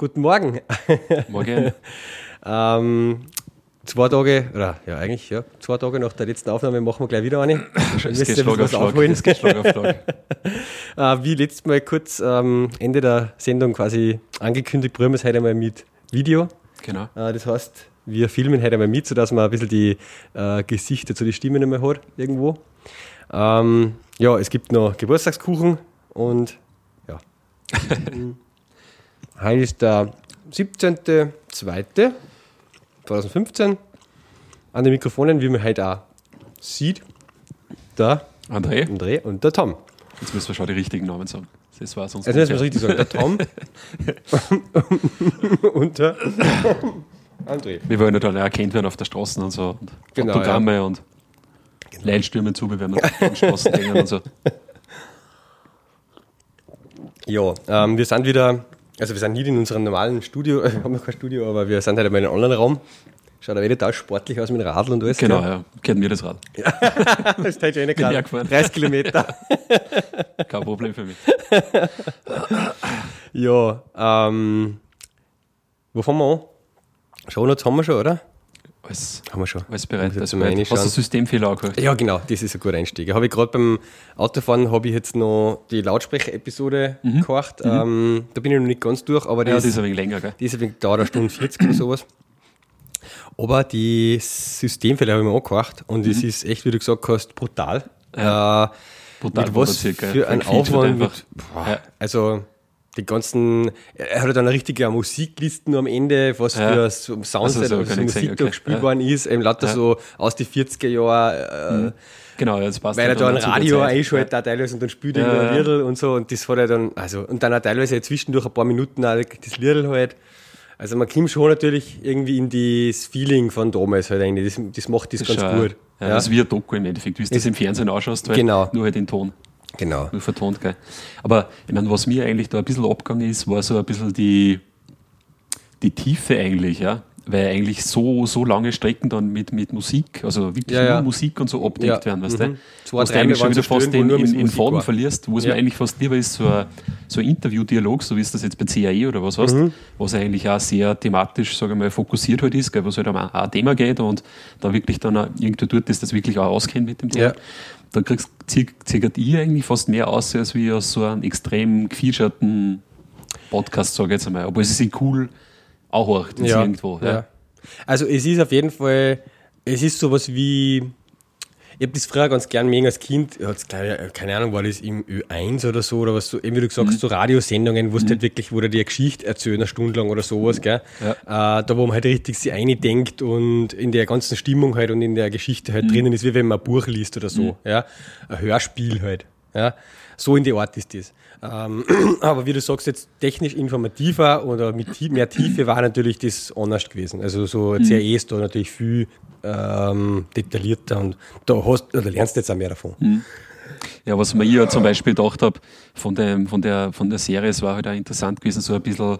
Guten Morgen. Morgen. ähm, zwei Tage, oder ja, eigentlich, ja, zwei Tage nach der letzten Aufnahme machen wir gleich wieder eine. Es geht Schlag auf Schlag. Es geht Schlag auf Schlag. äh, wie letztes Mal kurz ähm, Ende der Sendung quasi angekündigt, probieren wir es heute einmal mit Video. Genau. Äh, das heißt, wir filmen heute einmal mit, sodass man ein bisschen die äh, Gesichter zu den Stimmen einmal hat, irgendwo. Ähm, ja, es gibt noch Geburtstagskuchen und ja. Heute ist der 17.02.2015. An den Mikrofonen, wie man heute auch sieht, der André. André und der Tom. Jetzt müssen wir schon die richtigen Namen sagen. Das war sonst. Also müssen wir es richtig sagen. Der Tom und der André. Wir wollen ja dann erkannt werden auf der Straße und so. Und genau, Autogramme ja. und genau. Leitstürme zu, wenn wir auf den Straßen gehen und so. Ja, ähm, wir sind wieder, also wir sind nicht in unserem normalen Studio, wir haben noch kein Studio, aber wir sind halt in einem Online-Raum. Schaut aber total sportlich aus mit dem Radl und alles. Genau, ja. Kennen wir das Rad. Ja. das ist halt schon eine gerade 30 Kilometer. Kein Problem für mich. ja, ähm, wo fahren wir an? Shownotes haben wir schon, oder? Alles, haben wir schon. Alles bereit. Also bereit. Hast du Systemfehler angehört? Ja, genau, das ist ein guter Einstieg. Habe ich gerade beim Autofahren habe ich jetzt noch die Lautsprecher-Episode mhm. gehört. Mhm. Ähm, da bin ich noch nicht ganz durch, aber die, ja, ist, die ist ein wenig länger, gell? Die ist ein wenig dauert eine Stunde 40 oder sowas. Aber die Systemfehler habe ich mir angehört und es mhm. ist echt, wie du gesagt hast, brutal. Ja. Äh, brutal mit was für ein Aufwand. Mit, boah, ja. Also die ganzen, er hat dann eine richtige Musiklisten am Ende, was ja. für Sounds also so, so Musik da gespielt worden ist, eben lauter ja. so aus den 40er Jahren. Äh, Genau, das passt. Weil er da ein Radio einschaltet ja. teilweise und dann spielt er ja, ein Liedl und so und das hat er dann, also, und dann auch teilweise zwischendurch ein paar Minuten auch das Liedl halt. Also man kommt schon natürlich irgendwie in das Feeling von damals halt eigentlich. Das, das macht das, das ganz schon, gut. Ja, ja, Das ist wie ein Doku im Endeffekt, wie du das im Fernsehen ausschaust, halt genau. nur halt in Ton. Genau. Nur vertont, gell. Aber ich meine, was mir eigentlich da ein bisschen abgegangen ist, war so ein bisschen die, die Tiefe eigentlich, ja. Weil eigentlich so, so lange Strecken dann mit, mit Musik, also wirklich ja, nur ja. Musik und so abdeckt ja. werden, weißt mhm. du? Zwei, drei eigentlich schon wieder fast in, in, in Faden war. verlierst, wo es ja. mir eigentlich fast lieber ist, so ein, so ein Interview-Dialog, so wie es das jetzt bei CAE oder was hast, mhm. was eigentlich auch sehr thematisch, sage ich mal, fokussiert halt ist, gell, was halt um ein, ein Thema geht und da wirklich dann auch irgendwo dort ist, das wirklich auch auskennt mit dem Thema. Da kriegst zirkert ihr eigentlich fast mehr aus, als wie aus so einem extrem gefeaturten Podcast, sage ich jetzt einmal. Obwohl es sich cool auch hört, ja, irgendwo. Ja. ja. Also es ist auf jeden Fall, es ist sowas wie ich habe das früher ganz gern mögen als Kind, keine Ahnung, war das im Ö1 oder so, oder was so, eben wie du gesagt hast, mhm. so Radiosendungen, wo es mhm. halt wirklich, wo dir die Geschichte erzählen, eine Stunde lang oder sowas, gell? Ja. Äh, da wo man halt richtig sich eindenkt und in der ganzen Stimmung halt und in der Geschichte halt mhm. drinnen ist, wie wenn man ein Buch liest oder so, mhm. ja? Ein Hörspiel halt, ja? So in die Art ist das. Ähm, aber wie du sagst, jetzt technisch informativer oder mit mehr Tiefe war natürlich das anders gewesen. Also so mhm. CAE ist da natürlich viel ähm, detaillierter und da hast, oder lernst du jetzt auch mehr davon. Mhm. Ja, was mir ja zum Beispiel gedacht habe von, von, der, von der Serie, es war halt auch interessant gewesen, so ein bisschen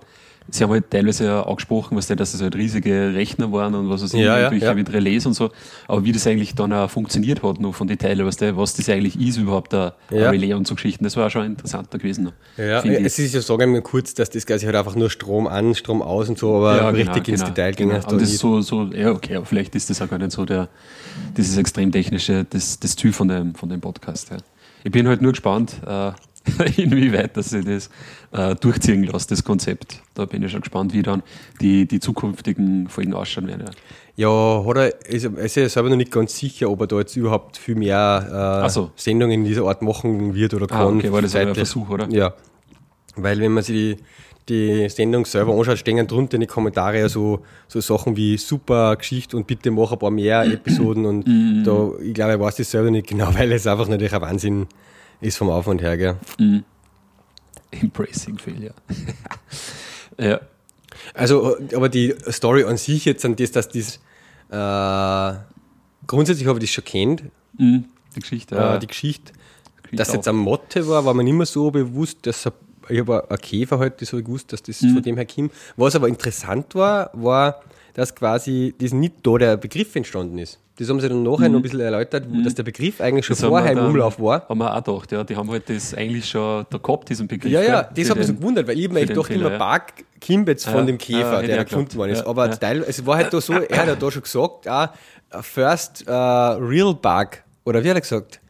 Sie haben halt teilweise ja angesprochen, was dass es halt riesige Rechner waren und was weiß ich, ja, ja, ja. mit Relais und so. Aber wie das eigentlich dann auch funktioniert hat, noch von den Teilen, was, der, was das eigentlich ist, überhaupt ein, ja. Relais und so Geschichten, das war auch schon interessanter gewesen. Noch, ja, es ist ja sagen wir kurz, dass das Ganze halt einfach nur Strom an, Strom aus und so, aber ja, richtig genau, ins Detail ging genau. Und das ist so, so, ja, okay, aber vielleicht ist das auch gar nicht so der, dieses extrem technische, das, das Ziel von dem, von dem Podcast. Ja. Ich bin halt nur gespannt, äh, inwieweit dass sie das äh, durchziehen lässt, das Konzept. Da bin ich schon gespannt, wie dann die, die zukünftigen Folgen ausschauen werden. Ja, hat er, ist, ist er selber noch nicht ganz sicher, ob er da jetzt überhaupt viel mehr äh, so. Sendungen dieser Art machen wird oder kann. Ah, okay, war das ein Versuch, oder? Ja. Weil wenn man sich die, die Sendung selber anschaut, stehen drunter in die Kommentare so, so Sachen wie super Geschichte und bitte mach ein paar mehr Episoden und mhm. da, ich glaube, ich weiß das selber nicht genau, weil es einfach natürlich ein Wahnsinn ist vom Aufwand her, gell? Mhm. Embracing Failure. ja. Also, aber die Story an sich jetzt an das, dass das äh, grundsätzlich habe ich das schon kennt. Mhm. Die Geschichte, äh, Die Geschichte. dass jetzt eine Motte war, war mir nicht mehr so bewusst, dass er, ich habe ein Käfer halt, das habe ich gewusst, dass das mhm. von dem her kommt. Was aber interessant war, war, dass quasi das nicht da der Begriff entstanden ist. Das haben sie dann nachher noch ein bisschen erläutert, wo- dass der Begriff eigentlich schon Mhm. Das vorher im Umlauf war. Haben wir auch gedacht, ja. Die haben halt das eigentlich schon da gehabt, diesen Begriff. Ja, ja, das hat mich so gewundert, weil ich mir echt gedacht, immer ja. Bark kommt jetzt von Ja, dem Käfer, ja, hätte der da gefunden worden ist. geglaubt, Aber ja. Teil, es war halt da so, er hat ja da schon gesagt, ah, first uh, real bug, oder wie hat er gesagt?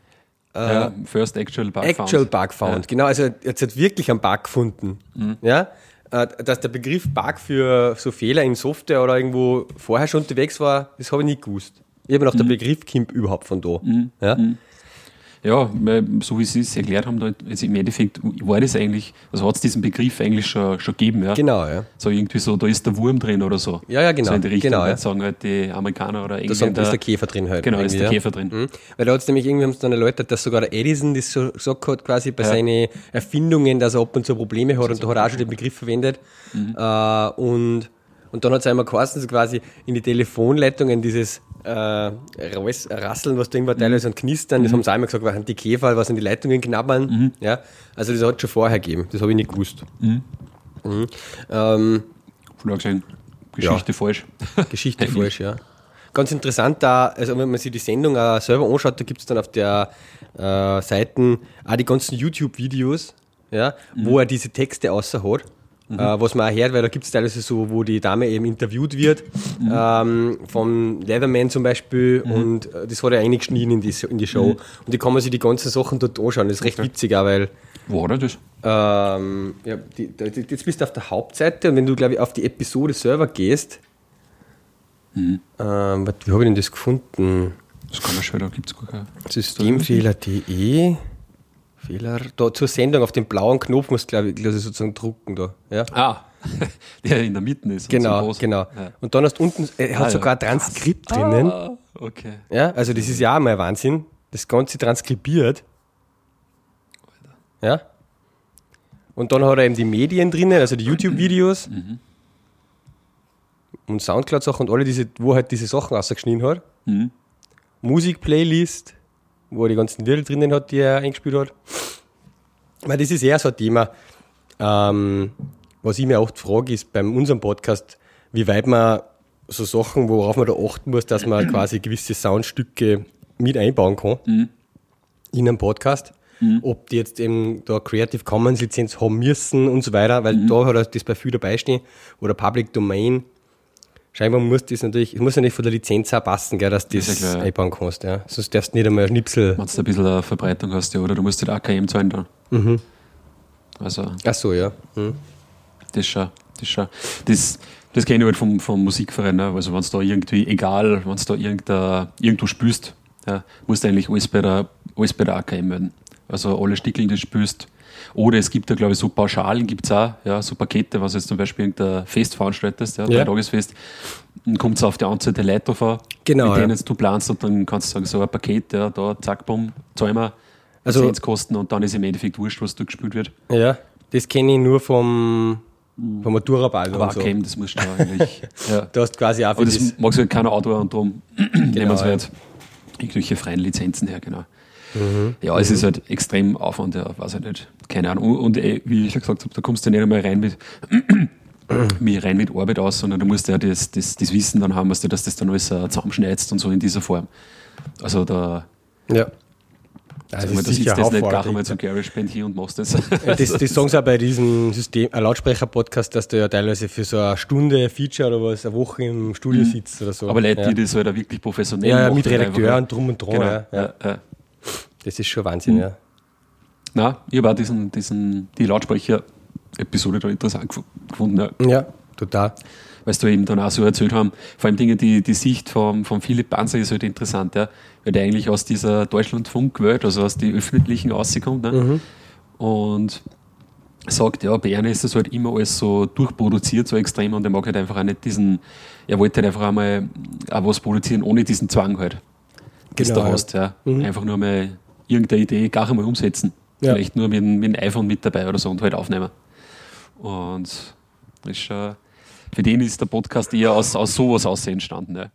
Ja, First Actual Bug Actual found. Bug found, genau, also jetzt hat wirklich einen Bug gefunden. Mhm. Ja? Äh, Dass der Begriff Bug für so Fehler in Software oder irgendwo vorher schon unterwegs war, das habe ich nicht gewusst. Ich habe noch Mhm. der Begriff kommt überhaupt von da. Ja? Ja, so wie Sie es erklärt haben, da, also im Endeffekt war das eigentlich, also hat es diesen Begriff eigentlich schon, schon gegeben, ja. Genau, ja. So irgendwie so, da ist der Wurm drin oder so. Ja, ja, genau. So in die Richtung, Genau, ja. sagen halt die Amerikaner oder Da Engländer. sagt, ist der Käfer drin halt. Genau, ist der ja. Käfer drin. Mhm. Weil da hat es nämlich irgendwie haben dann erläutert, dass sogar der Edison das so gesagt hat, quasi bei Ja. seinen Erfindungen, dass er ab und zu Probleme hat und da hat er auch schon den Begriff verwendet. Mhm. Äh, und, und dann hat es einmal geheißen, so quasi in die Telefonleitungen dieses äh, Rasseln, was da irgendwann Mhm. teilweise und Knistern, das haben sie einmal gesagt, waren die Käfer, was in die Leitungen knabbern. Mhm. Ja, also das hat es schon vorher gegeben, das habe ich nicht gewusst. Mhm. Ähm, Schon gesehen, Geschichte falsch. Geschichte falsch, ja. Ganz interessant da, also wenn man sich die Sendung auch selber anschaut, da gibt es dann auf der äh, Seiten auch die ganzen YouTube-Videos, ja, wo er diese Texte außer hat. Äh, was man auch hört, weil da gibt es teilweise so, wo die Dame eben interviewt wird, ähm, vom Leatherman zum Beispiel, und äh, das hat er eingeschnitten in die, in die Show. Und die kann man sich die ganzen Sachen dort anschauen. Das ist recht witzig auch, weil War er das? ähm, ja, die, die, jetzt bist du auf der Hauptseite und wenn du, glaube ich, auf die Episode selber gehst, ähm, warte, wie habe ich denn das gefunden? Das kann man schon, da gibt es gar keine. Systemfehler.de Fehler, da zur Sendung auf den blauen Knopf musst du, glaube ich, sozusagen drucken da. Ja? Ah, der in der Mitte ist. Genau, genau. Ja. Und dann hast du unten, er hat Ah, sogar ein Transkript drinnen. Ah, okay. Ja, also das ist ja auch mal Wahnsinn. Das Ganze transkribiert. Ja. Und dann hat er eben die Medien drinnen, also die YouTube-Videos und Soundcloud-Sachen und alle diese, wo er halt diese Sachen rausgeschnitten hat. Mhm. Musik-Playlist, wo er die ganzen Lieder drinnen hat, die er eingespielt hat. Weil das ist eher so ein Thema, ähm, was ich mir oft frage, ist bei unserem Podcast, wie weit man so Sachen, worauf man da achten muss, dass man quasi gewisse Soundstücke mit einbauen kann in einem Podcast. Ob die jetzt eben da Creative Commons Lizenz haben müssen und so weiter, weil da hat das bei viel dabei stehen. Oder Public Domain. Scheinbar muss das natürlich, es muss ja nicht von der Lizenz auch passen, gell, dass du das, ist ja klar, einbauen kannst. Ja. Sonst darfst du nicht einmal ein Schnipsel. Wenn du ein bisschen eine Verbreitung hast, ja, oder du musst halt AKM zahlen dann. Mhm. Also, Ach so, ja. Hm. das schon. Das schon. Das, das kenne ich halt vom, vom Musikverein. Ne? Also, wenn es da irgendwie, egal, wenn du da irgendwo spürst, ja, musst du eigentlich alles bei, der, alles bei der AKM melden. Also, alle Stickeln, die du spürst. Oder es gibt ja, glaube ich, so Pauschalen gibt es auch, ja, so Pakete, was jetzt zum Beispiel irgendein Fest veranstaltest, ja, Ja. ein Tagesfest, dann kommt es auf die Anzahl der Leute drauf an, Genau, mit denen ja. du planst und dann kannst du sagen, so ein Paket, ja, da, zack, bumm, zahlen wir Also- Lizenzkosten und dann ist im Endeffekt wurscht, was da gespielt wird. Ja, das kenne ich nur vom, vom Matura-Ball. Und so. AKM, das musst du da eigentlich. ja. Du hast quasi auch für Aber das das, mag sich halt keiner Autor und darum nehmen sie ja. Mhm. halt irgendwelche freien Lizenzen her, genau. Ja, es ist halt extrem Aufwand, ja, weiß ich nicht. Keine Ahnung. Und, und eh, wie ich schon gesagt habe, da kommst du nicht einmal rein mit, mit, rein mit Arbeit aus, sondern du musst ja das, das, das Wissen dann haben, dass du das dann alles äh, zusammenschneidest und so in dieser Form. Also da, ja. also Also da das ist jetzt nicht gar einmal zum GarageBand hier und machst das. Das, das sagen sie auch bei diesem System, ein Lautsprecher-Podcast, dass du ja teilweise für so eine Stunde Feature oder was, eine Woche im Studio sitzt oder so. Mhm. Aber Leute, ja. die das halt auch wirklich professionell ja, ja, machen, mit halt Redakteur einfach, und drum und dran. Genau, Ja, ja. Das ist schon Wahnsinn, ja. Nein, ich habe auch diesen, diesen, die Lautsprecher-Episode da interessant gef- gefunden, ja. Ja, total. weil da eben dann auch so erzählt haben. Vor allem Dinge, die, die Sicht von, von Philipp Banzer ist halt interessant, ja, weil der eigentlich aus dieser Deutschlandfunkwelt, also aus den öffentlichen rauskommt. Ne? Und sagt, ja, bei ist das halt immer alles so durchproduziert, so extrem und er mag halt einfach auch nicht diesen, er wollte halt einfach einmal auch was produzieren ohne diesen Zwang halt. Das Genau, du ja. hast, ja. Einfach nur mal irgendeine Idee gar einmal umsetzen. Ja. Vielleicht nur mit, dem- mit dem iPhone mit dabei oder so und halt aufnehmen. Und ist schon, für den ist der Podcast eher aus, aus sowas aus entstanden. Ja.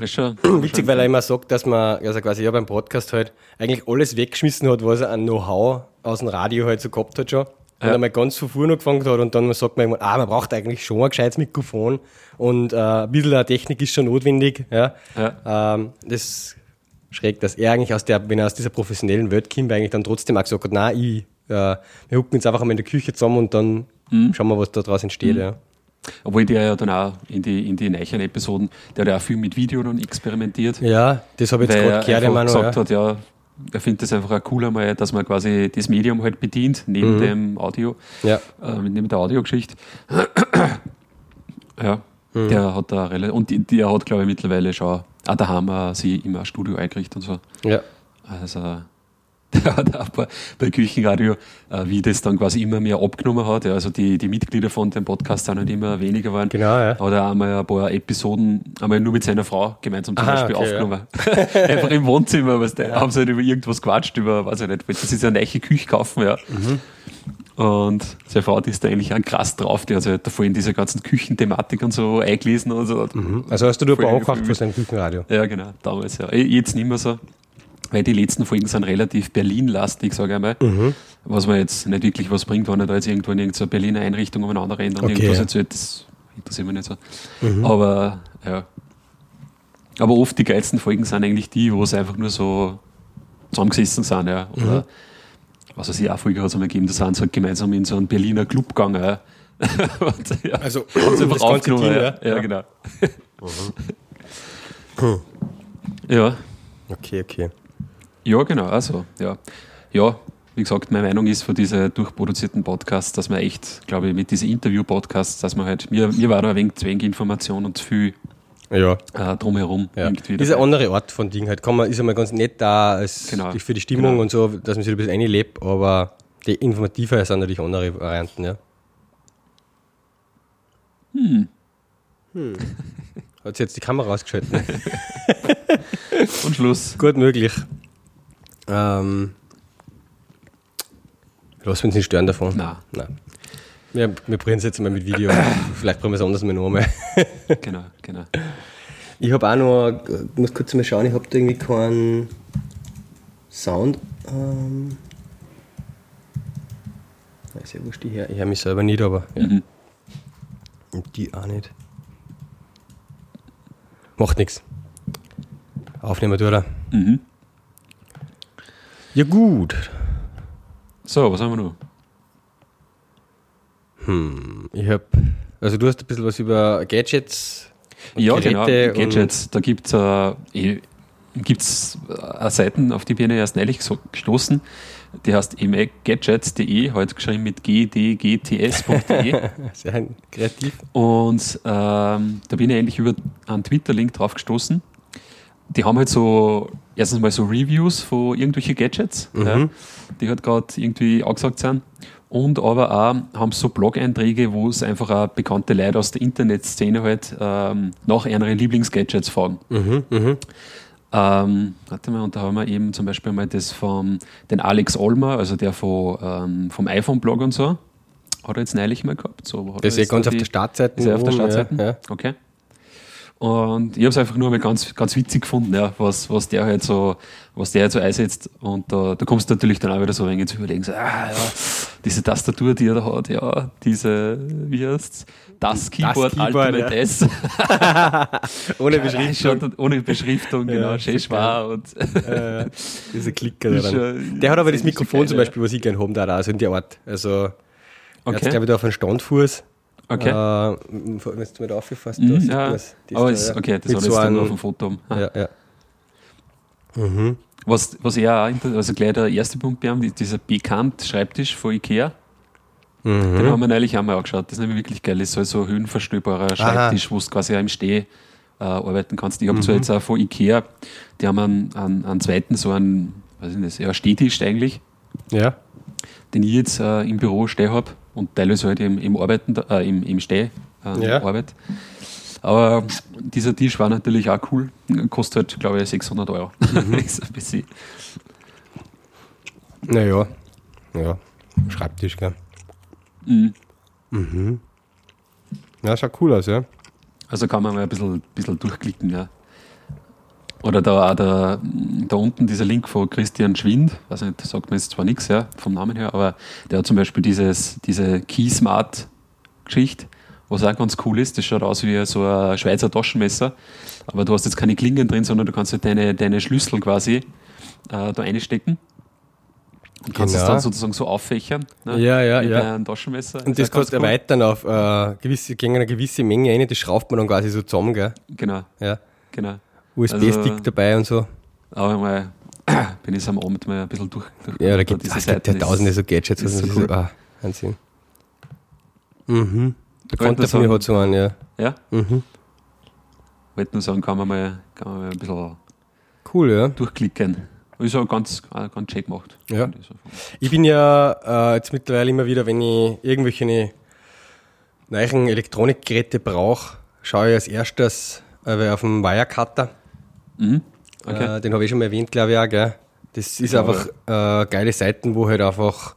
Ist schon, Witzig, weil er immer sagt, dass man, also quasi ja beim Podcast halt eigentlich alles weggeschmissen hat, was er an Know-how aus dem Radio halt so gehabt hat schon. und einmal ganz von vorne angefangen hat und dann sagt man irgendwann, ah, man braucht eigentlich schon ein gescheites Mikrofon und äh, ein bisschen Technik ist schon notwendig. Ja. Ähm, das schräg, dass er eigentlich aus der, wenn er aus dieser professionellen Welt kommt, eigentlich dann trotzdem auch gesagt hat, nein, ich, äh, wir hucken jetzt einfach einmal in der Küche zusammen und dann schauen wir, was da draus entsteht. Ja. Obwohl der ja dann auch in die, in die neuen Episoden, der hat ja auch viel mit Video dann experimentiert. ja, das habe ich jetzt gerade er gehört, Manu, gesagt ja. hat, ja, er findet das einfach auch cooler mal, dass man quasi das Medium halt bedient, neben dem Audio, Ja. äh, neben der Audiogeschichte. ja, Mhm. der hat da relativ, und der hat, glaube ich, mittlerweile schon auch daheim äh, sich immer ein Studio eingerichtet und so. Ja. Also, der hat auch bei, bei Küchenradio, äh, wie das dann quasi immer mehr abgenommen hat. Ja, also die, die Mitglieder von dem Podcast sind halt immer weniger geworden. Genau, ja. Hat er einmal ein paar Episoden einmal nur mit seiner Frau gemeinsam zum Aha, Beispiel okay, aufgenommen. Einfach im Wohnzimmer, weißt du, haben sie halt über irgendwas quatscht, über, weiß ich nicht, das ist eine neue Küche kaufen, ja. Mhm. Und seine Frau, die ist da eigentlich auch krass drauf, die hat sich halt davor in diese ganzen Küchenthematik und so eingelesen und so. Also hast du da ein Voll paar die angehört Gefühle. von seinem Küchenradio? Ja, genau, damals ja. Eh, Jetzt nicht mehr so, weil die letzten Folgen sind relativ Berlin-lastig, sage ich einmal. Mhm. Was mir jetzt nicht wirklich was bringt, wenn er da jetzt irgendwo in irgendeine Berliner Einrichtung umeinander rennt und Okay, irgendwas ja. erzählt, das interessiert mich nicht so. Aber, ja. Aber oft die geilsten Folgen sind eigentlich die, wo es einfach nur so zusammengesessen sind, ja. Oder, was weiß ich, eine Folge hat es einmal gegeben, da sind sie halt gemeinsam in so einen Berliner Club gegangen, und, ja. Also, sie einfach das ganze aufgenommen, Team, ja. ja? ja. genau. ja, Okay, okay. ja, genau, also, ja. Ja, wie gesagt, meine Meinung ist für diese durchproduzierten Podcasts, dass man echt, glaube ich, mit diesen Interview-Podcasts, dass man halt, mir, mir war da ein wenig zu wenig Information und zu viel Ja. äh, drumherum Ja. irgendwie. Ist eine andere Art von Ding halt. Kann man, ist einmal ganz nett da Genau. für die Stimmung Genau. und so, dass man sich ein bisschen einlebt, aber die informativer sind natürlich andere Varianten, ja. Hm. Hat sie jetzt die Kamera ausgeschaltet? ne? Und Schluss. Gut möglich. Ähm, lass uns nicht stören davon. Nein. Nein. Wir, wir probieren es jetzt mal mit Video. Vielleicht probieren wir es anders mal noch einmal. Genau, genau. Ich habe auch noch, ich muss kurz mal schauen, ich habe da irgendwie keinen Sound. Ähm, ist ja wurscht, ich höre hör mich selber nicht, aber ja. Mhm. Und die auch nicht. Macht nichts. Aufnehmen tut er. Mhm. Ja, gut. So, was haben wir noch? Ich habe, also du hast ein bisschen was über Gadgets. Ja, genau, Geräte und- Gadgets. Da gibt es äh, eh- gibt's, äh, Seiten, auf die bin ich erst neulich gestoßen. Die heißt eben gadgets.de, heute geschrieben mit gdgts.de. Sehr kreativ. Und ähm, da bin ich eigentlich über einen Twitter-Link drauf gestoßen. Die haben halt so, erstens mal so Reviews von irgendwelchen Gadgets, ja, die halt gerade irgendwie angesagt sind. Und aber auch haben so Blog-Einträge, wo es einfach auch bekannte Leute aus der Internetszene halt ähm, nach ihren Lieblingsgadgets fragen. Ähm, warte mal, und da haben wir eben zum Beispiel mal das vom den Alex Olmer, also der von, ähm, vom iPhone-Blog und so, hat er jetzt neulich mal gehabt. So, hat Das ist jetzt ganz auf der Startseite. ist er auf der Startseite? Ja, ja. Okay. Und ich habe es einfach nur mal ganz, ganz witzig gefunden, ja, was, was der halt so, was der halt so einsetzt. Und da, da kommst du natürlich dann auch wieder so ein wenig zu überlegen, so, ah, ja, diese Tastatur, die er da hat, ja, diese, wie heißt's? Das Keyboard, Keyboard, Ultimate ja. S. Ohne Beschriftung. ohne Beschriftung, genau, Ja, schön schwer und äh, diese Klicker da dran. Der hat aber das das Mikrofon geil, zum. Beispiel, was ich gerne haben da, also in der Art. Also, er hat Okay. glaube ich, da auf einen Standfuß. Okay. Äh, wenn du mal da aufgefasst Mhm, hast. ja. das, das da, ist, ja. okay, das Mit hat so jetzt nur auf dem Foto. haben. Ah. Ja, ja. Was, was eher auch inter- also gleich der erste Punkt ihm, die- dieser Bekannt-Schreibtisch von Ikea. Mhm. Den haben wir neulich einmal angeschaut. Das ist nämlich wirklich geil. Das ist halt so ein höhenverstellbarer Schreibtisch, wo du quasi auch im Steh äh, arbeiten kannst. Ich habe Mhm. zwar jetzt auch von Ikea, die haben einen, einen, einen zweiten, so einen, was ist das, ja, Stehtisch eigentlich, ja. den ich jetzt äh, im Büro stehen habe und teilweise halt im, im Arbeiten, äh, im, im Steh äh, Ja. Arbeit. Aber dieser Tisch war natürlich auch cool. Kostet halt, glaube ich, 600 Euro. Mhm. ist ein bisschen. Naja. Ja. Schreibtisch, gell. Mhm. Ja, schaut cool aus, ja. Also kann man mal ein bisschen, bisschen durchklicken, ja. Oder da der, da unten dieser Link von Christian Schwind, weiß nicht, sagt mir jetzt zwar nichts, ja, vom Namen her, aber der hat zum Beispiel dieses, diese Key Smart Geschichte, was auch ganz cool ist. Das schaut aus wie so ein Schweizer Taschenmesser, aber du hast jetzt keine Klingen drin, sondern du kannst halt deine, deine Schlüssel quasi äh, da einstecken. Und kannst es Genau. dann sozusagen so auffächern. Ne? Ja, ja, Wie ja. einem Taschenmesser. Und das kannst du erweitern auf äh, gewisse, gegen eine gewisse Menge rein, das schraubt man dann quasi so zusammen, gell? Genau, Ja. genau. USB-Stick Also- dabei und so. Aber mal bin ich am Abend mal ein bisschen durch. durch Ja, da gibt es gibt ja tausende so Gadgets. ist also so cool. ah, Wahnsinn. Mhm. Bekannter nur von mir hat so einen, ja. Ja, Mhm. wollte nur sagen, kann man mal, kann man mal ein bisschen Cool, ja. durchklicken. Ist auch ganz, äh, ganz schön gemacht. Ja. so. Ich bin ja äh, jetzt mittlerweile immer wieder, wenn ich irgendwelche neuen Elektronikgeräte brauche, schaue ich als erstes äh, auf den Wirecutter. Mhm. Okay. Äh, den habe ich schon mal erwähnt, glaube ich auch. Gell? Das ist Ja, einfach äh, geile Seiten, wo halt einfach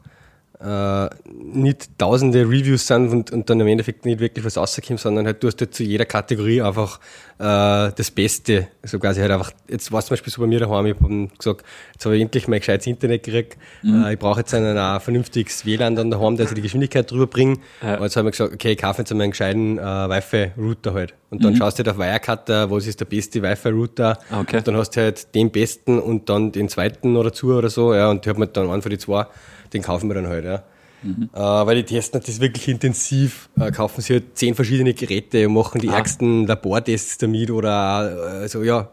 äh, nicht tausende Reviews sind und, und dann im Endeffekt nicht wirklich was rauskommt, sondern halt du hast halt zu jeder Kategorie einfach äh, das Beste. So quasi halt einfach, jetzt war es zum Beispiel so bei mir daheim, ich habe gesagt, jetzt habe ich endlich mal ein gescheites Internet gekriegt, äh, ich brauche jetzt einen, ein vernünftiges WLAN dann daheim, der sich die Geschwindigkeit drüber bringt. Ja. Und jetzt habe ich gesagt, okay, ich kaufe jetzt einmal einen gescheiten äh, Wi-Fi-Router halt. Und dann schaust du halt auf Wirecutter, was ist der beste Wi-Fi-Router. Okay. Dann hast du halt den besten und dann den zweiten oder zu oder so, ja, und ich habe mir dann von die zwei, den kaufen wir dann halt, ja. Mhm. Äh, weil die testen das wirklich intensiv, äh, kaufen sie halt zehn verschiedene Geräte machen die Ah. ärgsten Labortests damit oder äh, also ja,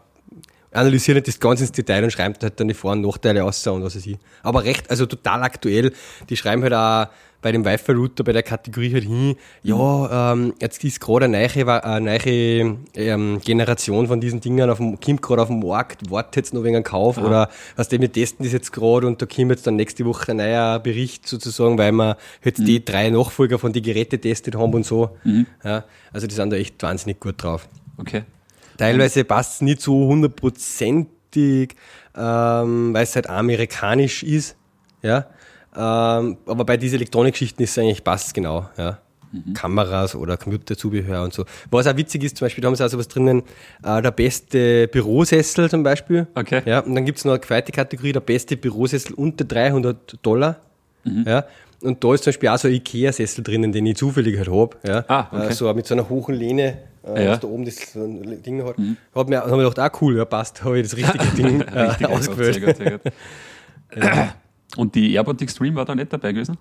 analysieren das ganz ins Detail und schreiben halt dann die Vor- und Nachteile aus und was weiß ich. Aber recht, also total aktuell, die schreiben halt auch bei dem Wi-Fi-Router, bei der Kategorie halt hin, ja, ähm, jetzt ist gerade eine neue, eine neue ähm, Generation von diesen Dingern auf dem, kommt gerade auf den Markt, wartet jetzt noch wegen einem Kauf oder was wir testen das jetzt gerade und da kommt jetzt dann nächste Woche ein neuer Bericht sozusagen, weil wir jetzt die drei Nachfolger von die Geräte testet haben und so. Ja, also die sind da echt wahnsinnig gut drauf. Okay. Teilweise passt es nicht so hundertprozentig, ähm, weil es halt amerikanisch ist. Ja? Ähm, aber bei diesen Elektronikgeschichten ist es eigentlich passt genau. Ja? Kameras oder Computerzubehör und so. Was auch witzig ist, zum Beispiel, da haben sie auch sowas drinnen, äh, der beste Bürosessel zum Beispiel. Okay. Ja, und dann gibt es noch eine zweite Kategorie, der beste Bürosessel unter 300 Dollar. Mhm. Ja, und da ist zum Beispiel auch so ein Ikea-Sessel drinnen, den ich zufällig halt habe. Ja, Ah, okay. Äh, so mit so einer hohen Lehne, äh, Ja. Mhm. was da oben das so ein Ding hat. Hat mir, hab mir gedacht, ah cool, ja passt, habe ich das richtige Ding äh, Richtig, ausgewählt. Sehr gut, sehr gut. Und die Airport Extreme war da nicht dabei gewesen?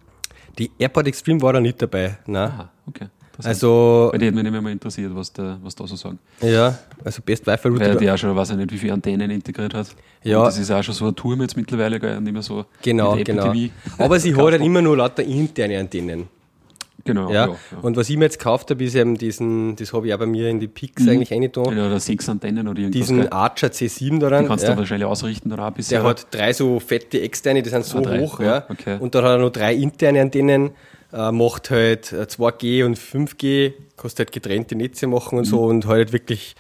Die AirPod Extreme war da nicht dabei. Nein. Aha, okay. Also, Weil die hätte mich nämlich mal interessiert, was da, was da so sagen. ja, also Best Wi-Fi Weil Router. die auch schon, weiß ich nicht, wie viele Antennen integriert hat. Ja. Und das ist auch schon so ein Turm jetzt mittlerweile, gell, nicht mehr so Genau, genau. TV. Aber sie hat halt immer nur lauter interne Antennen. Genau, Ja. ja. ja. Und was ich mir jetzt gekauft habe, ist eben diesen, das habe ich auch bei mir in die Pix eigentlich reingetan. Ja, oder sechs Antennen oder irgendwas. Diesen. Archer C7 daran. Die kannst ja. du wahrscheinlich ausrichten auch ein bisschen. Der hat drei so fette externe, die sind so Ah, hoch, ja, okay. Und dann hat er noch drei interne Antennen, äh, macht halt äh, 2G und 5G, kannst halt getrennte Netze machen und Mhm. so und halt wirklich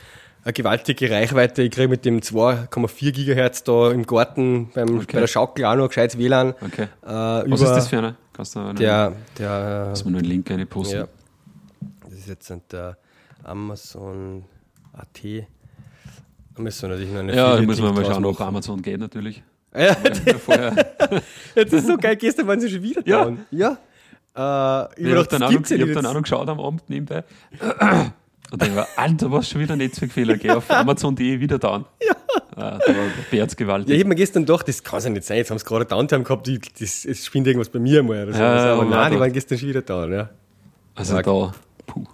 eine gewaltige Reichweite. Ich kriege mit dem 2,4 Gigahertz da im Garten beim, Okay. bei der Schaukel auch noch gescheites WLAN. Okay. Äh, Was ist das für einer? Kannst du einen, der, der, Lass mir nur einen Link rein posten. ja. Das ist jetzt der Amazon AT. Da müssen wir natürlich noch eine Ja, da man Link mal schauen, ob. Amazon geht natürlich. Ja, das ist so geil, gestern waren sie schon wieder Ja. down. Ja. Äh, ich über habe dann, auch noch- gibt's ja ich hab dann auch noch geschaut am Abend nebenbei. Und dann war, Alter, was schon wieder ein Netzwerkfehler, geh auf Amazon.de wieder down. Ja. Ah, da war Bärz Ja, gewaltig. ich hab mir gestern gedacht, das kann ja nicht sein. Jetzt haben sie gerade Downtime gehabt, die, das, es spinnt irgendwas bei mir mal oder so. Ja, Also, aber nein, die waren gestern schon wieder down, ja. Also da, puh,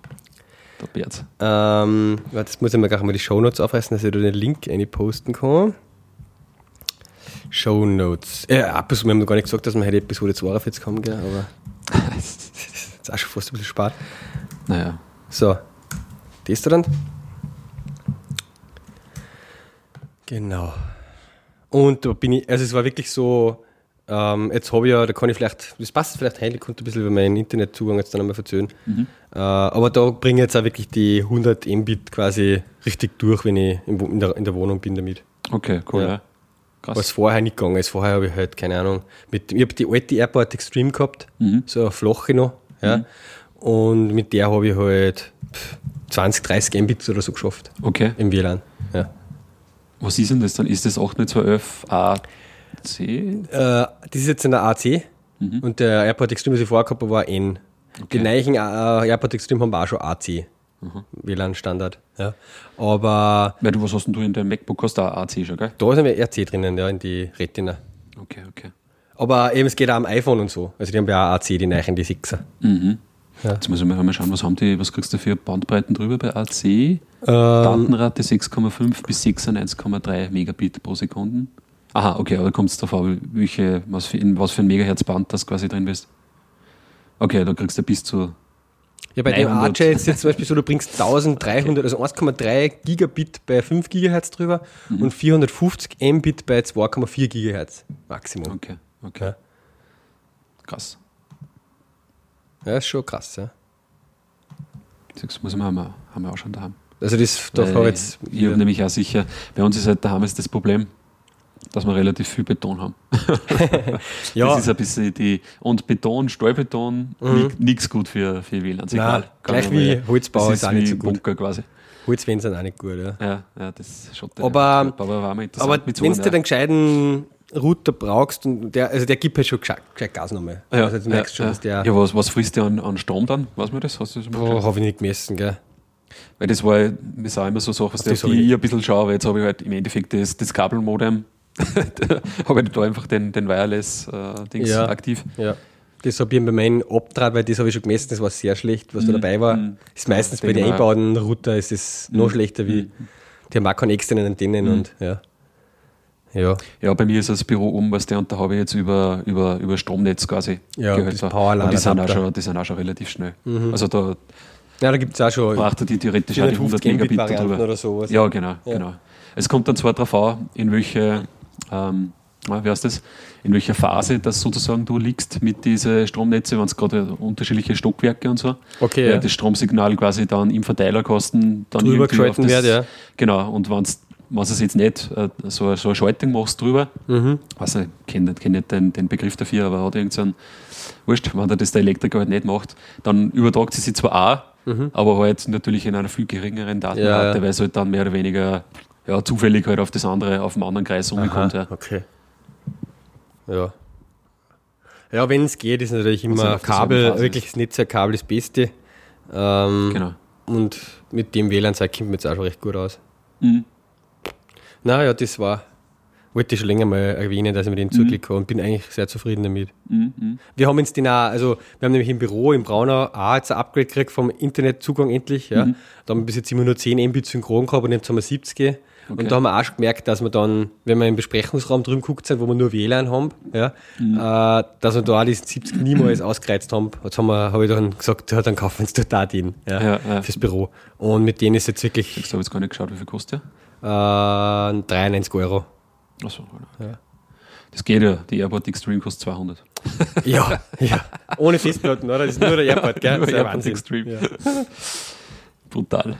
der Bärz. Ähm, warte, jetzt muss ich mir gleich mal die Shownotes aufreißen, dass ich da den Link posten kann. Shownotes. Ja, zu, wir haben noch gar nicht gesagt, dass wir heute Episode 42 haben, gell, aber das ist auch schon fast ein bisschen spät. Naja, So, das dann. Genau. Und da bin ich, also es war wirklich so, ähm, jetzt habe ich ja, da kann ich vielleicht, das passt vielleicht heil, ich konnte ein bisschen über meinen Internetzugang jetzt dann einmal verzögern. Äh, aber da bringe ich jetzt auch wirklich die 100 Mbit quasi richtig durch, wenn ich in, der, in der Wohnung bin damit. okay, cool, Ja. ja. Krass. Was vorher nicht gegangen ist. Vorher habe ich halt, keine Ahnung, mit, ich habe die alte Airport Extreme gehabt, Mhm. so eine flache noch, ja. Und mit der habe ich halt pff, 20, 30 Mbit oder so geschafft Okay, im WLAN. Ja. Was ist denn das dann? Ist das 8911 AC? Äh, das ist jetzt in der AC und der AirPod Extreme, was ich vorher gehabt habe, war N. Die neuen äh, AirPod Extreme haben auch schon AC. WLAN-Standard. Ja. Aber Weil du, was hast denn du in deinem MacBook? Hast du auch AC schon, gell? da ist ein RC drinnen, ja, in die Retina. Okay, okay. Aber eben, es geht auch am iPhone und so. Also die haben ja auch AC, die neuen, die 6er. Jetzt muss ich mal schauen, was haben die, was kriegst du für Bandbreiten drüber bei AC? Ähm, Datenrate 6,5 bis 96,3 Megabit pro Sekunde. Aha, okay, aber da kommt es darauf an, welche, was für, in was für ein Megahertz-Band das quasi drin bist. Okay, da kriegst du bis zu. Ja, bei dem 900. Archer ist jetzt zum Beispiel so, du bringst 1300, also 1,3 Gigabit bei 5 Gigahertz drüber Mhm. und 450 Mbit bei 2,4 Gigahertz Maximum. Okay, okay. Ja. Krass. Ja, ist schon krass, ja. Das muss mir auch mal, haben wir auch schon daheim. Also das darf man jetzt. ich habe nämlich auch sicher, bei uns ist halt daheim ist das Problem, dass wir relativ viel Beton haben. ja, Das ist ein bisschen die. Und Beton, Stahlbeton, nichts gut für, für. Mhm. Nein, Egal. gleich wie. Holzbau das ist auch nicht so gut. Bunker quasi. Holzwände sind auch nicht gut, ja. Ja, ja, das schaut Aber- aber Aber wenn du einer- den gescheiten Router brauchst, und der, also der gibt halt schon gescheit, Gas nochmal. ja, also du merkst schon, ja, dass der. ja, was, was frisst der an, an Strom dann? Weiß man das? Hast du das mal Oh, habe ich nicht gemessen, gell? Weil das war, das auch immer so Sachen, was ich ein bisschen schaue, weil jetzt habe ich halt im Endeffekt das, das Kabelmodem, habe ich da einfach den, den Wireless-Dings Ja. aktiv. Ja. Das habe ich bei meinem Abdraht, weil das habe ich schon gemessen, das war sehr schlecht, was da dabei war. Ist meistens Ja, bei den eingebauten Router ist es noch schlechter wie. Die haben auch keine externen Antennen und ja. Ja. Ja, bei mir ist das Büro um, was der, und da habe ich jetzt über, über, über Stromnetz quasi Ja, Gehälter. Und die sind, auch schon, die sind auch schon relativ schnell. Also da Ja, da gibt es auch schon braucht er die theoretisch auch die 100 450 Megabit drüber. oder sowas. Ja, genau, Ja. genau. Es kommt dann zwar darauf an, in welche, ähm, wie heißt das, in welcher Phase das sozusagen du liegst mit diesen Stromnetze, wenn es gerade unterschiedliche Stockwerke und so. Okay, ja. das Stromsignal quasi dann im Verteilerkasten dann Drüber geschalten wird, ja. Genau, und wenn du es jetzt nicht äh, so, so eine Schaltung machst drüber, Mhm. weiß nicht, ich kenne kenn nicht den, den Begriff dafür, aber hat irgendeinen, wurscht, wenn der das der Elektriker halt nicht macht, dann übertragt sie sich zwar auch, aber halt natürlich in einer viel geringeren Datenrate, Mhm. Ja, weil es halt dann mehr oder weniger ja, zufällig halt auf das andere, auf den anderen Kreis umkommt. Ja. Okay. Ja. Ja, wenn es geht, ist natürlich Also immer derselben Kabel, wirklich das Netzwerkkabel das Beste. Ähm, Genau. Und mit dem WLAN-Zeug kommt mir jetzt auch schon recht gut aus. Mhm. Naja, das war, wollte ich schon länger mal erwähnen, dass ich mir den zugeklickt habe und bin eigentlich sehr zufrieden damit. Mhm. Mhm. Wir haben jetzt den auch, also wir haben nämlich im Büro in Braunau auch jetzt ein Upgrade gekriegt vom Internetzugang endlich. Ja. Mhm. Da haben wir bis jetzt immer nur 10 Mbit synchron gehabt und jetzt haben wir 70. Und da haben wir auch schon gemerkt, dass wir dann, wenn wir im Besprechungsraum drüben geguckt sind, wo wir nur WLAN haben, ja, Mhm. äh, dass wir da auch diesen 70 niemals ausgereizt haben. Jetzt haben wir, habe ich dann gesagt, ja, dann kaufen wir uns da den ja, Ja, ja. fürs Büro. Und mit denen ist jetzt wirklich Ich habe jetzt gar nicht geschaut, wie viel kostet der? Äh, 93 Euro. Achso, genau. Das geht ja, die AirPod Extreme kostet 200. Ja, ja. Ohne Festplatten, oder? Das ist nur der Airport, gell? Nur Das ist ein AirPod Wahnsinn. Extreme. Ja. Brutal.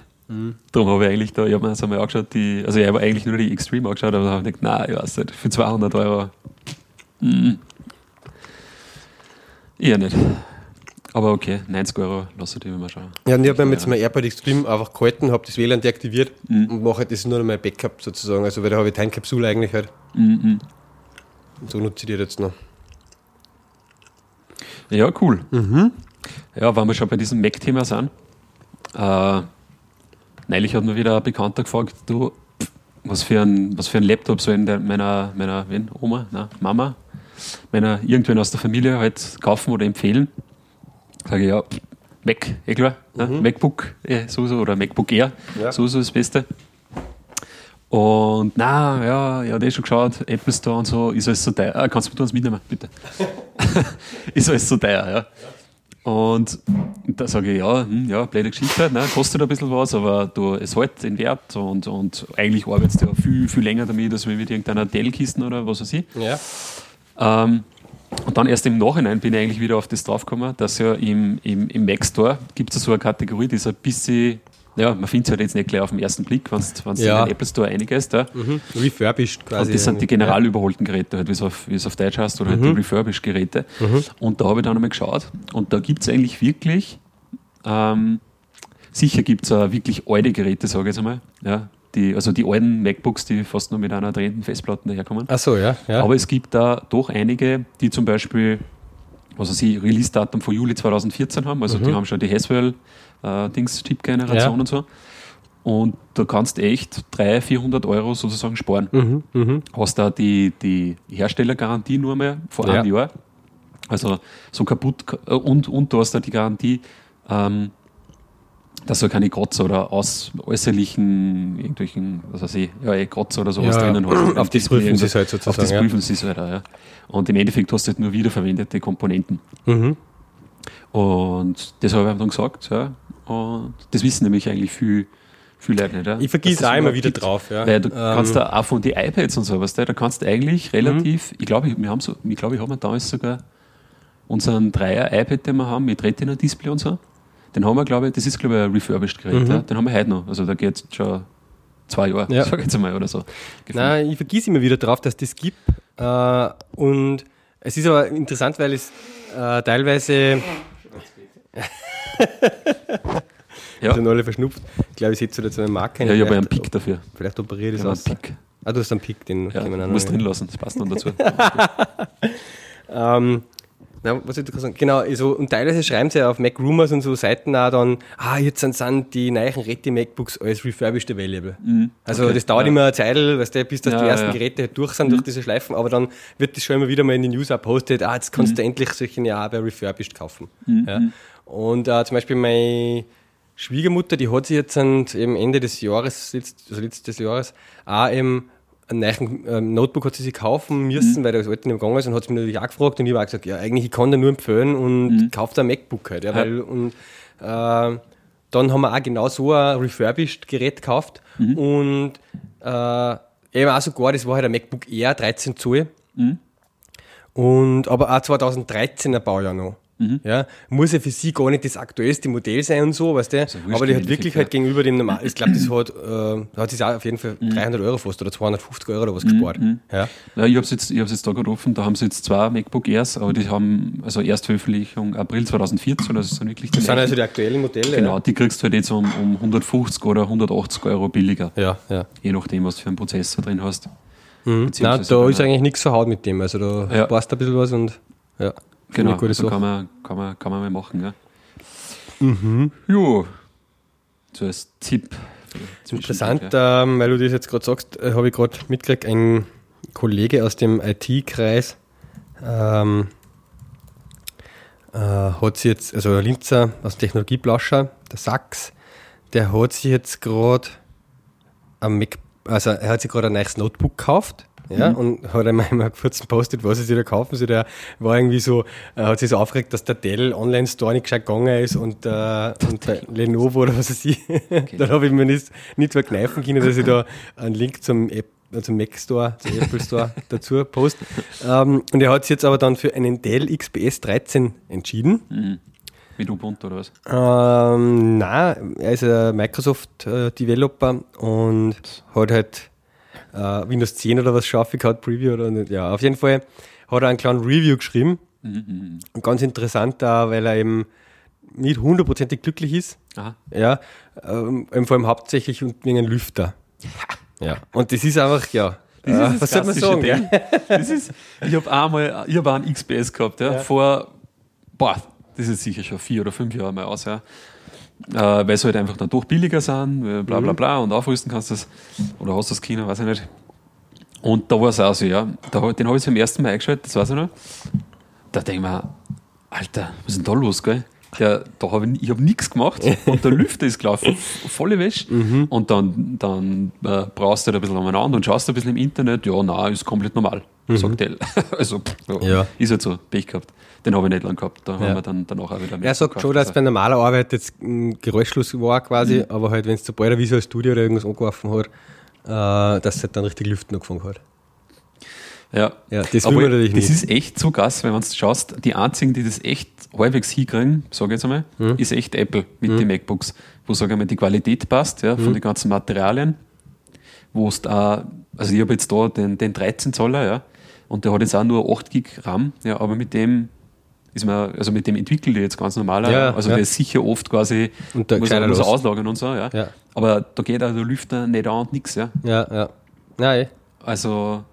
Darum habe ich eigentlich da, ich habe mir das einmal angeschaut, die, also ich habe eigentlich nur die Extreme angeschaut, aber dann habe ich gedacht, nein, ich weiß nicht, für 200 Euro. Mm. Eher nicht. Aber okay, 90 Euro, lass ich dir mal schauen. Ja, und ich habe mir jetzt mein AirPod Extreme einfach gehalten, habe das WLAN deaktiviert und mache das nur noch mein Backup sozusagen. Also, weil da habe ich Time-Kapsule eigentlich halt. Mhm. Und so nutze ich die jetzt noch. Ja, cool. Ja, wenn wir schon bei diesem Mac-Thema sind, äh, neulich hat mir wieder ein Bekannter gefragt, du, was für ein, was für ein Laptop soll der, meiner, meiner wen, Oma, na, Mama, meiner irgendwen aus der Familie halt kaufen oder empfehlen? Sage ich, ja, Mac, eh klar, ne? MacBook eh, sowieso oder MacBook Air, Ja. sowieso das Beste. Und na, ja, ja, hat eh schon geschaut, Apple Store und so, ist alles so teuer. Ah, kannst du mir uns mitnehmen, bitte? ist alles so teuer, ja. Und da sage ich, ja, hm, ja, blöde Geschichte, ne, kostet ein bisschen was, aber du, es hält den Wert und, und eigentlich arbeitest du ja viel, viel länger damit, als mit irgendeiner Dell-Kisten oder was weiß ich. Ja. Ähm, und dann erst im Nachhinein bin ich eigentlich wieder auf das draufgekommen, dass ja im, im, im Mac Store gibt es so eine Kategorie, die ist ein bisschen, ja, man findet es halt jetzt nicht gleich auf den ersten Blick, wenn du Ja. in den Apple Store eingehst. Ja. Mhm. Refurbished quasi. Und das sind die general überholten Geräte, halt, wie es auf, wie es auf Deutsch heißt, oder halt die refurbished Geräte. Und da habe ich dann einmal geschaut. Und da gibt es eigentlich wirklich, ähm, sicher gibt es wirklich alte Geräte, sage ich jetzt einmal. Ja. Die, also die alten MacBooks, die fast nur mit einer drehenden Festplatte daherkommen. Ach so, ja. ja. Aber es gibt da doch einige, die zum Beispiel, also sie Release-Datum von Juli 2014 haben, also die haben schon die Haswell-Dings-Chip-Generation Ja. und so. Und da kannst echt 300, 400 Euro sozusagen sparen. mhm, mhm. Hast da die, die Herstellergarantie nur mehr vor Ja. einem Jahr. Also so kaputt äh, und, und du hast da die Garantie, ähm, dass du keine Kratzer oder aus äußerlichen irgendwelchen, was weiß ich, ja, eh Kratzer oder sowas Ja, drinnen hast. auf das prüfen sie es halt sozusagen, Auf das ja. prüfen sie es halt auch, ja. Und im Endeffekt hast du halt nur wiederverwendete Komponenten. Mhm. Und das habe ich dann gesagt, ja. Und das wissen nämlich eigentlich viel, viel Leute nicht. Ja. Ich vergiss auch immer wieder gibt. drauf, ja. Weil du Ähm, kannst da auch von die iPads und sowas, da kannst du eigentlich relativ, Mhm. ich glaube, wir haben so, ich glaube, ich habe damals sogar unseren Dreier iPad, den wir haben, mit Retina-Display und so, den haben wir, glaube ich, das ist, glaube ich, ein refurbished Gerät, ja? den haben wir heute noch. Also da geht es schon zwei Jahre, Mhm. Ja. sag ich jetzt mal, oder so. gefühlt. Nein, ich vergieße immer wieder drauf, dass das gibt. Äh, und es ist aber interessant, weil es äh, teilweise Ja. sind alle verschnupft. Ich glaube, ich setze jetzt eine Marke Ja, ich habe einen Pick dafür. Vielleicht operiere ich Ich das habe einen aus. Pick. Ah, du hast einen Pick, den Ja, muss drin lassen, das passt dann dazu. Ähm, na, was ich sagen? Genau, also, und teilweise schreiben sie ja auf Mac Rumors und so Seiten auch dann, ah, jetzt sind, sind die neuen Reti MacBooks als refurbished available. Also okay, das dauert ja. immer eine Zeit, weißt du, bis dass Ja, die ersten ja. Mhm. Geräte halt durch sind durch diese Schleifen, aber dann wird das schon immer wieder mal in die News postet, ah, jetzt kannst Mhm. du endlich solche ja bei refurbished kaufen. Ja. Und äh, zum Beispiel meine Schwiegermutter, die hat sich jetzt an, eben Ende des Jahres, also letztes Jahres, auch eben einen neuen ähm, Notebook hat sie sich kaufen müssen, Mhm. weil das alte nicht gegangen ist und hat sie mich natürlich auch gefragt und ich habe auch gesagt, ja, eigentlich, ich kann dir nur empfehlen und Mhm. kauft ein MacBook halt. Ja, weil, und äh, dann haben wir auch genau so ein refurbished Gerät gekauft Mhm. und äh, eben auch sogar, das war halt ein MacBook Air 13 Zoll. Mhm. Und, aber auch 2013er Baujahr noch. Mhm. Ja, muss ja für sie gar nicht das aktuellste Modell sein und so, weißt du? wurscht aber die hat wirklich halt gegenüber dem normalen, ich glaube, das hat, äh, hat sich auch auf jeden Fall Mhm. 300 Euro fast oder 250 Euro oder was gespart. Ja. Ja, ich habe es jetzt, ich jetzt da gerade offen, da haben sie jetzt zwei MacBook Airs, aber die haben, also Erstveröffentlichung April 2014, das sind wirklich die Das sind also die aktuellen Modelle. Genau, die kriegst du halt jetzt um, um 150 oder 180 Euro billiger, Ja, ja. je nachdem, was du für einen Prozessor drin hast. Mhm. Nein, da ist eigentlich nichts so haut mit dem. Also da Ja. passt ein bisschen was und ja. Genau, eine also kann, man, kann, man, kann man mal machen. Ja. Mhm. Jo, so als Tipp. Interessant, Ja. ähm, weil du das jetzt gerade sagst, äh, habe ich gerade mitgekriegt, ein Kollege aus dem IT-Kreis ähm, äh, hat sich jetzt, also ein Linzer aus dem Technologieblauscher, der Sachs, der hat sich jetzt gerade am Mac, also er hat sich gerade ein neues Notebook gekauft. Ja, und hat einmal mal kurz gepostet, was er sich da kaufen soll. Der war irgendwie so, er hat sich so aufgeregt, dass der Dell Online-Store nicht gescheit gegangen ist und, äh, und Lenovo oder was weiß ich. Dann habe ich mir nicht, nicht verkneifen können, dass ich da einen Link zum App, äh, zum Mac Store, zum Apple Store dazu post. Ähm, und er hat sich jetzt aber dann für einen Dell XPS 13 entschieden. Mhm. Mit Ubuntu oder was? Ähm, nein, er ist ein Microsoft-Developer und hat halt äh, Windows 10 oder was scharf gehabt, Preview oder nicht. Ja, auf jeden Fall hat er einen kleinen Review geschrieben. Mhm. Und ganz interessant da, weil er eben nicht hundertprozentig glücklich ist. Aha. Ja, ähm, vor allem hauptsächlich und wegen einem Lüfter. Ja, und das ist einfach, ja. Das äh, ist das was soll man sagen? Ding. Ja? Das ist, ich habe einmal, ich habe einen XPS gehabt, ja, vor, boah, das ist sicher schon vier oder fünf Jahre mal aus, ja. Äh, weil sie halt einfach dann doch billiger sind, äh, bla Mhm. bla bla, und aufrüsten kannst du das, oder hast du das Kino, weiß ich nicht. Und da war es auch so, ja. Da, den habe ich zum ersten Mal eingeschaltet, das weiß ich noch. Da denke ich mir, Alter, was ist denn da los, gell? Der, da hab ich, ich habe nichts gemacht und der Lüfter ist gelaufen, volle Wäsche. Mhm. Und dann, dann äh, brauchst du halt ein bisschen umeinander und schaust ein bisschen im Internet, ja, na, ist komplett normal, sagt Dell. also, pff, ja, Mhm. Ja. ist halt so, Pech gehabt. Den habe ich nicht lang gehabt, da Ja. haben wir dann danach auch wieder mehr. Er sagt schon, dass bei normaler Arbeit jetzt ein Geräuschschluss war quasi, Mhm. aber halt, wenn es sobald er Visual Studio oder irgendwas angeworfen hat, äh, dass es halt dann richtig Lüften angefangen hat. Ja, Ja, das will aber man natürlich das nicht. ist echt so krass, wenn man es schaust. Die einzigen, die das echt halbwegs hinkriegen, sage ich jetzt einmal, Hm. ist echt Apple mit den MacBooks, wo sage ich mal die Qualität passt, ja, von Hm. den ganzen Materialien, wo es da, also ich habe jetzt da den, den 13 Zoller, ja, und der hat jetzt auch nur 8 Gig RAM, ja, aber mit dem ist man, also mit dem entwickelt jetzt ganz normal. Ja, also ja. der ist sicher oft quasi, Und der muss, er- muss er auslagern und so, ja. Ja. Aber da geht auch der Lüfter nicht an und nichts, ja. Ja, ja. Nein, Also,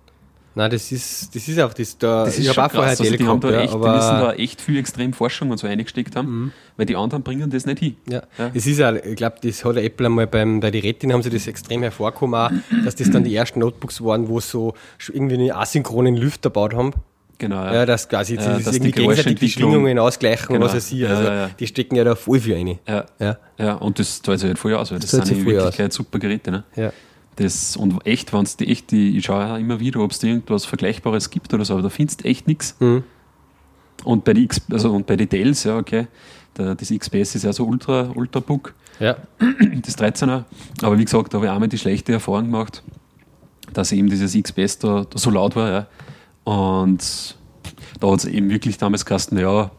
nein das, ist, das ist auch das. Da, das ist ich habe auch vorher. Also die haben da echt, die müssen da aber Mhm. echt viel extrem Forschung und so eingesteckt haben, weil die anderen bringen das nicht hin. ja. Ja. es ist ja, ich glaube, das hat Apple einmal beim, bei die Retin haben sie das extrem hervorgekommen, auch, dass das dann die ersten Notebooks waren, wo so irgendwie einen asynchronen Lüfter gebaut haben. Genau, Ja, dass quasi Ja, das dass irgendwie die gegenseitig die Schwingungen ausgleichen Genau. was weiß ich. Ja, Also ja, ja. die stecken ja da voll viel rein. Ja. Ja, Ja, und das zahlt sich halt voll aus, weil das, zahlt sind in voll aus. Wirklichkeit super Geräte. Ne? ja. Das, und echt, wenn es die echt, die, ich schaue ja immer wieder, ob es da irgendwas Vergleichbares gibt oder so, aber da findest du echt nichts. Mhm. Und bei die X, also und bei den Dells, ja, okay, der, das XPS ist ja so ultra, ultra book, Ja. das 13er. Aber wie gesagt, da habe ich einmal die schlechte Erfahrung gemacht, dass eben dieses XPS da, da so laut war, ja. Und da hat es eben wirklich damals geheißen, ja,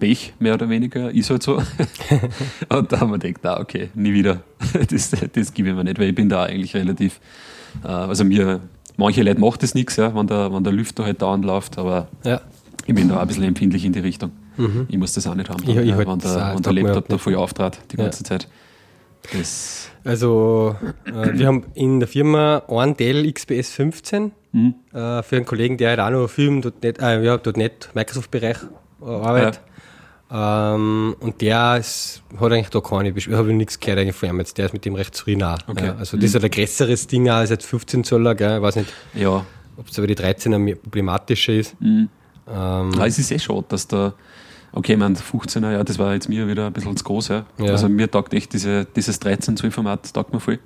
Pech, mehr oder weniger, ist halt so. und da haben wir gedacht, ah, okay, nie wieder. Das, das gebe ich mir nicht, weil ich bin da eigentlich relativ, äh, also mir, manche Leute macht das nichts, ja, wenn der, wenn der Lüfter halt dauernd läuft, aber ja. ich bin da ein bisschen empfindlich in die Richtung. Ich muss das auch nicht haben, Ich- ich ja, halt wenn der, wenn der Laptop da voll auftrat, die Ja. ganze Zeit. Das, Also, äh, wir haben in der Firma einen Dell XPS 15 Mhm. äh, für einen Kollegen, der halt auch noch Film, .NET, äh, ja, .NET Microsoft-Bereich äh, arbeitet. Ähm, und der ist, hat eigentlich da keine. Ich habe nichts gehört eigentlich von ihm jetzt. Der ist mit dem recht zufrieden auch. Okay. Ja, also, das ist halt ein größeres Ding auch als jetzt 15 Zoller, gell. Ich weiß nicht, ja, ob es aber die 13er mehr problematischer ist. Mhm. Ähm, Aber es ist eh schade, dass da, okay, meine, 15er, ja, das war jetzt mir wieder ein bisschen zu groß, ja. Ja. Also mir taugt echt diese, dieses 13 Zoll Format, taugt mir voll.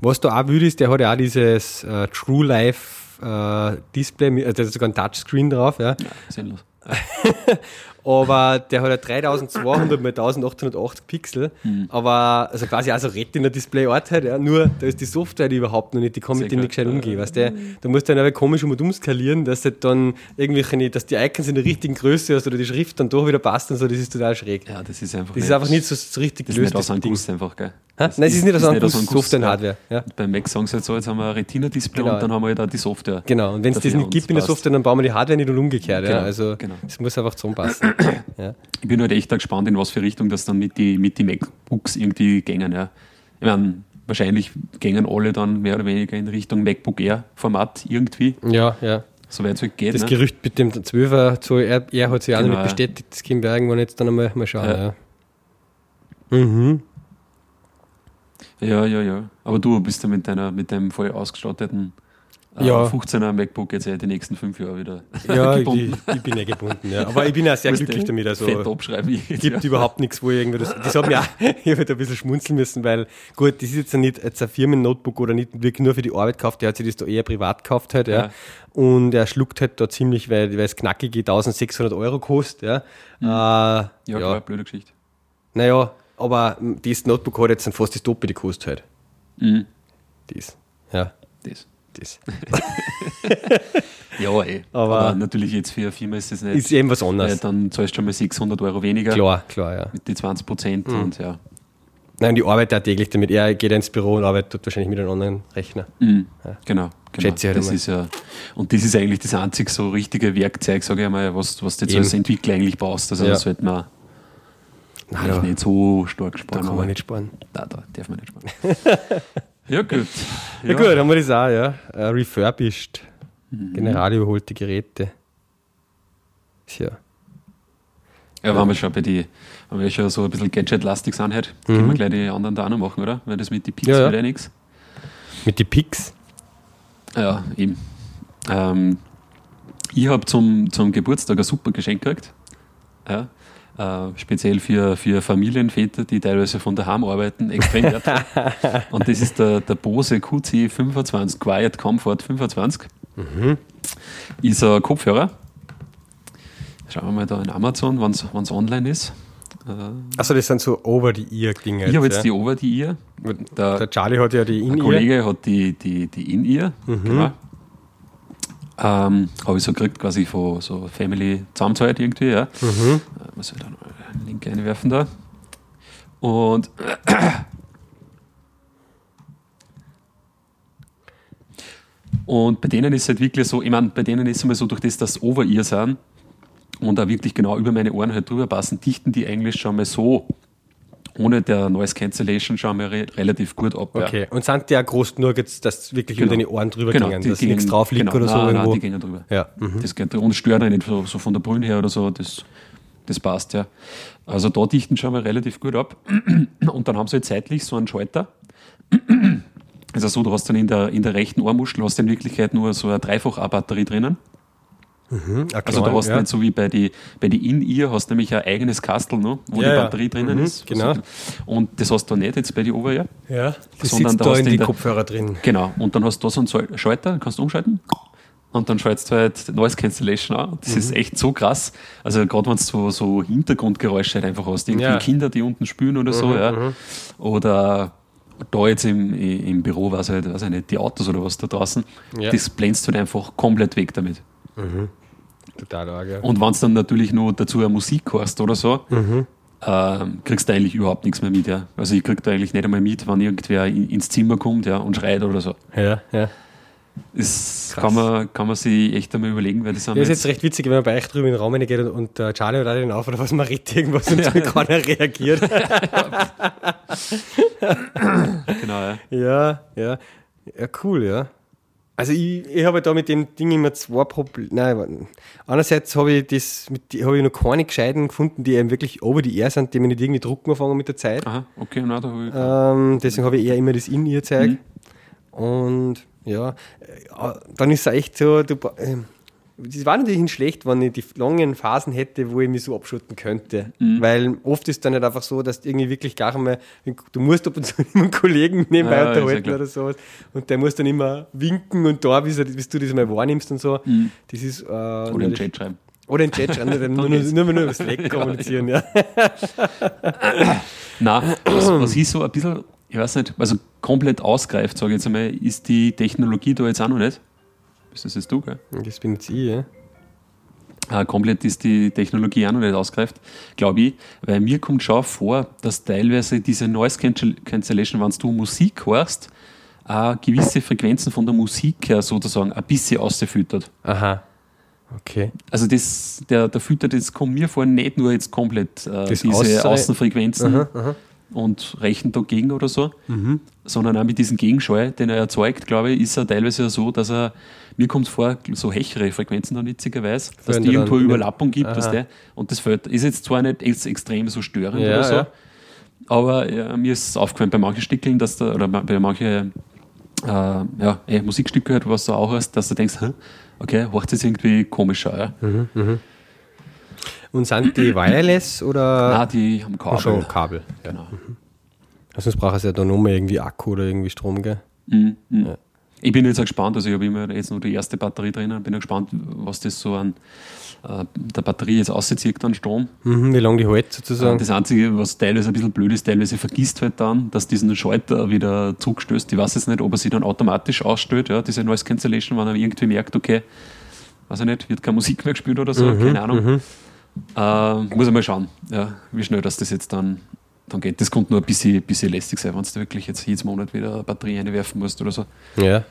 Was da auch wild ist, der hat ja auch dieses äh, True Life äh, Display, also sogar ein Touchscreen drauf, ja. Ja, sinnlos. Aber der hat ja 3200 mal 1880 Pixel, Mhm. aber also quasi auch so Retina-Display-Art halt, ja. nur da ist die Software die überhaupt noch nicht, die kann mit dem nicht gescheit umgehen. Weißt du, da musst du dann aber komisch um und um skalieren, dass halt dann irgendwelche, dass die Icons in der richtigen Größe hast oder die Schrift dann doch wieder passt und so, das ist total schräg. Ja, das ist einfach Das ist einfach nicht so, so richtig das ist nicht gelöst, aus einem. Guss einfach, gell. Das Nein, es ist nicht aus einem Guss, Software und ja. Hardware. Ja. Beim Mac sagen sie jetzt so, jetzt haben wir ein Retina-Display Genau. und dann haben wir halt auch die Software. Genau, und wenn es das nicht gibt in der Software, dann bauen wir die Hardware nicht und umgekehrt. Ja. Genau, Also genau. es muss einfach zusammenpassen. ja. Ich bin halt echt gespannt, in was für Richtung das dann mit die, mit die MacBooks irgendwie gängen. Ja. Ich meine, wahrscheinlich gängen alle dann mehr oder weniger in Richtung MacBook Air-Format irgendwie, ja, ja. soweit es halt geht. Das ne? Gerücht mit dem 12er Zoll, er hat sich auch Genau, nicht bestätigt, das können wir irgendwann jetzt dann einmal mal schauen. Ja. Ja. Mhm. Ja, ja, ja. Aber du bist ja mit, deiner, mit deinem voll ausgestatteten Ja. 15er MacBook jetzt ja die nächsten fünf Jahre wieder Ja, ich, gebunden. ich bin ja gebunden, ja. Aber ich bin auch sehr Musst glücklich damit. Also, Fett abschreiben. es gibt überhaupt nichts, wo ich irgendwie das. Das hat mir auch, ich habe halt ein bisschen schmunzeln müssen, weil, gut, das ist jetzt nicht jetzt ein Firmen-Notebook oder nicht wirklich nur für die Arbeit gekauft, der hat sich das da eher privat gekauft halt, ja. Ja. Und er schluckt halt da ziemlich, weil, weil es knackige 1600 Euro kostet, ja. Äh, Ja, ja, klar, blöde Geschichte. Naja, aber das Notebook hat jetzt fast das Doppelte gekostet halt. Mhm. Das. Ja, Das. Das. Ja, eh. Aber- Aber, natürlich jetzt für eine Firma ist es nicht. Ist eben was anderes. dann zahlst du schon mal 600 Euro weniger Klar, klar, ja. mit die 20 Prozent Mhm. und ja. Nein, die arbeitet auch täglich damit. Er geht ins Büro und arbeitet wahrscheinlich mit einem anderen Rechner. Mhm. Genau, genau. Schätze ich halt das einmal. ist ja, und das ist eigentlich das einzig so richtige Werkzeug, sage ich mal, was, was du jetzt Eben. als Entwickler eigentlich brauchst. Also Ja. da sollte man Nein, da, nicht so stark da sparen. kann aber- man nicht sparen. Nein, da darf man nicht sparen. ja, gut. Ja, gut, haben wir das auch, ja. Äh, refurbished. Mhm. General überholte Geräte. Tja. Ja, wenn wir schon bei die, wenn wir schon so ein bisschen Gadget-lastig sind heute, können wir gleich die anderen da auch noch machen, oder? Weil das mit den Mhm. Ja, ja. wieder nichts. Mit den Picks. Ja, eben. Ähm, ich habe zum, zum Geburtstag ein super Geschenk gekriegt. Ja. Äh, speziell für, für Familienväter, die teilweise von daheim arbeiten, extrem wertvoll. Und das ist der, der Bose QC25, Quiet Comfort 25. Ist ein Kopfhörer. Schauen wir mal da in Amazon, wenn es online ist. Äh, Achso, das sind so Over-the-Ear-Dinge. ich habe jetzt ja. die Over die Ear. Der, Der Charlie hat ja die In-Ear. Kollege hat die, die, die In-Ear, genau. Ähm, habe ich so gekriegt, quasi von so Family Zusammenzeit irgendwie, ja. Mhm. Äh, Muss ich da noch einen Link einwerfen da. Und Und bei denen ist es halt wirklich so, ich meine, bei denen ist es immer so, durch das, dass Over-Ear sind, und auch wirklich genau über meine Ohren halt drüber passen, dichten die eigentlich schon mal so ohne der Noise Cancellation schon mal re relativ gut ab. ja. Okay. Und sind die auch groß genug, jetzt, dass wirklich Genau. über deine Ohren drüber Genau, gingen, dass die nichts gehen- drauf liegt genau, oder so nein, irgendwo? Nein, die gehen ja drüber. ja. Mhm. Das geht, und stört auch nicht so, so von der Brühe her oder so, das, das passt ja. Also da dichten schon mal relativ gut ab. Und dann haben sie halt seitlich so einen Schalter. Also so, du hast dann in der, in der rechten Ohrmuschel hast du in Wirklichkeit nur so eine Dreifach-A-Batterie drinnen. Mhm. Ah, Also klar, da hast du ja. nicht so wie bei die, bei die In-Ear hast du nämlich ein eigenes Kastel, ne, wo Ja, die ja. Batterie drinnen Mhm, ist. genau. Und das hast du nicht jetzt bei die Over-Ear. Ja, das Sondern sitzt da da in du die Kopfhörer drin. Genau, und dann hast du da so einen Schalter, kannst du umschalten. Und dann schaltest du halt Noise Cancellation an. Das Mhm. ist echt so krass. Also gerade wenn du so, so Hintergrundgeräusche halt einfach hast, irgendwie Ja. Mhm, Kinder, die unten spülen oder so, ja. Oder da jetzt im, im Büro, weiß ich, weiß ich nicht, die Autos oder was da draußen, Ja. das blendest du halt einfach komplett weg damit. Total arg, ja. Und wenn du dann natürlich noch dazu eine Musik hörst oder so, Mhm. ähm, kriegst du eigentlich überhaupt nichts mehr mit. Ja. Also ich krieg da eigentlich nicht einmal mit, wenn irgendwer in, ins Zimmer kommt ja, und schreit oder so. Ja, ja. Das Krass. kann man, kann man sich echt einmal überlegen, weil das sind Ja, ist jetzt, jetzt recht witzig, wenn man bei euch drüben in den Raum geht und, und äh, Charlie oder den auf oder was, man redet irgendwas und keiner reagiert. genau, ja. ja, ja. Ja, cool, ja. Also ich, ich habe da mit dem Ding immer zwei Probleme. Nein, einerseits habe ich das mit, habe ich noch keine gescheiten gefunden, die eben wirklich over die Air sind, die mir nicht irgendwie drucken anfangen mit der Zeit. Aha, okay, na, da habe ich. Ähm, deswegen habe ich eher immer das in ihr Zeug. Mhm. Und ja, äh, dann ist es echt so, du, ähm, das war natürlich nicht schlecht, wenn ich die langen Phasen hätte, wo ich mich so abschotten könnte. Mhm. Weil oft ist dann nicht einfach so, dass du irgendwie wirklich gar einmal, du musst ab und zu mit einem Kollegen nebenbei Ja, ist ja unterhalten oder sowas. Und der muss dann immer winken und da, bis, er, bis du das mal wahrnimmst und so. Das ist, äh, Mhm. Oder im Chat schreiben. Oder in den Chat schreiben, nur, nur, nur, nur, über Slack kommunizieren, ja. Nein, was, was ich so ein bisschen, ich weiß nicht, also komplett ausgreift, sage ich jetzt einmal, ist die Technologie da jetzt auch noch nicht. Bist das jetzt du, gell? Das bin jetzt ich, ja. Äh, komplett ist die Technologie auch noch nicht ausgereift, glaube ich, weil mir kommt schon vor, dass teilweise diese Noise Cancel- Cancellation, wenn du Musik hörst, auch gewisse Frequenzen von der Musik her sozusagen ein bisschen ausfüttert. Aha. Okay. Also das, der, der Filter, das kommt mir vor, nicht nur jetzt komplett äh, diese Außenfrequenzen Aha, aha. Und rechnet dagegen oder so, sondern auch mit diesem Gegenschall, den er erzeugt, glaube ich, ist er teilweise so, dass er, mir kommt vor, so hechere Frequenzen dann witzigerweise, dass die irgendwo dann- Überlappung gibt, Aha. weißt du? und das fällt, ist jetzt zwar nicht ex extrem so störend Ja, oder so, ja. aber ja, mir ist aufgefallen bei manchen Stückeln, dass da, oder bei manchen äh, ja, eh, Musikstücke, halt, was du auch hast, dass du denkst, okay, hört jetzt irgendwie komischer. Ja? Mhm. Und sind die wireless oder Nein, die haben Kabel. Schon Kabel? Ja. Genau. Also sonst braucht es ja da nochmal irgendwie Akku oder irgendwie Strom, gell? Mhm. mhm. Ich bin jetzt auch gespannt, also ich habe immer jetzt nur die erste Batterie drinnen, bin auch gespannt, was das so an äh, der Batterie jetzt auszieht an Strom. Mhm, wie lange die hält Äh, sozusagen? Das Einzige, was teilweise ein bisschen blöd ist, teilweise vergisst halt dann, dass diesen Schalter wieder zugestößt. Ich weiß jetzt nicht, ob er sich dann automatisch ausstellt, ja, diese Noise Cancellation, wenn er irgendwie merkt, okay, weiß ich nicht, wird keine Musik mehr gespielt oder so, keine Ahnung. Äh, muss ich mal schauen, ja, wie schnell das, das jetzt dann, dann geht. Das kommt nur ein bisschen, bisschen lästig sein, wenn du wirklich jetzt jedes Monat wieder eine Batterie einwerfen musst oder so. ja.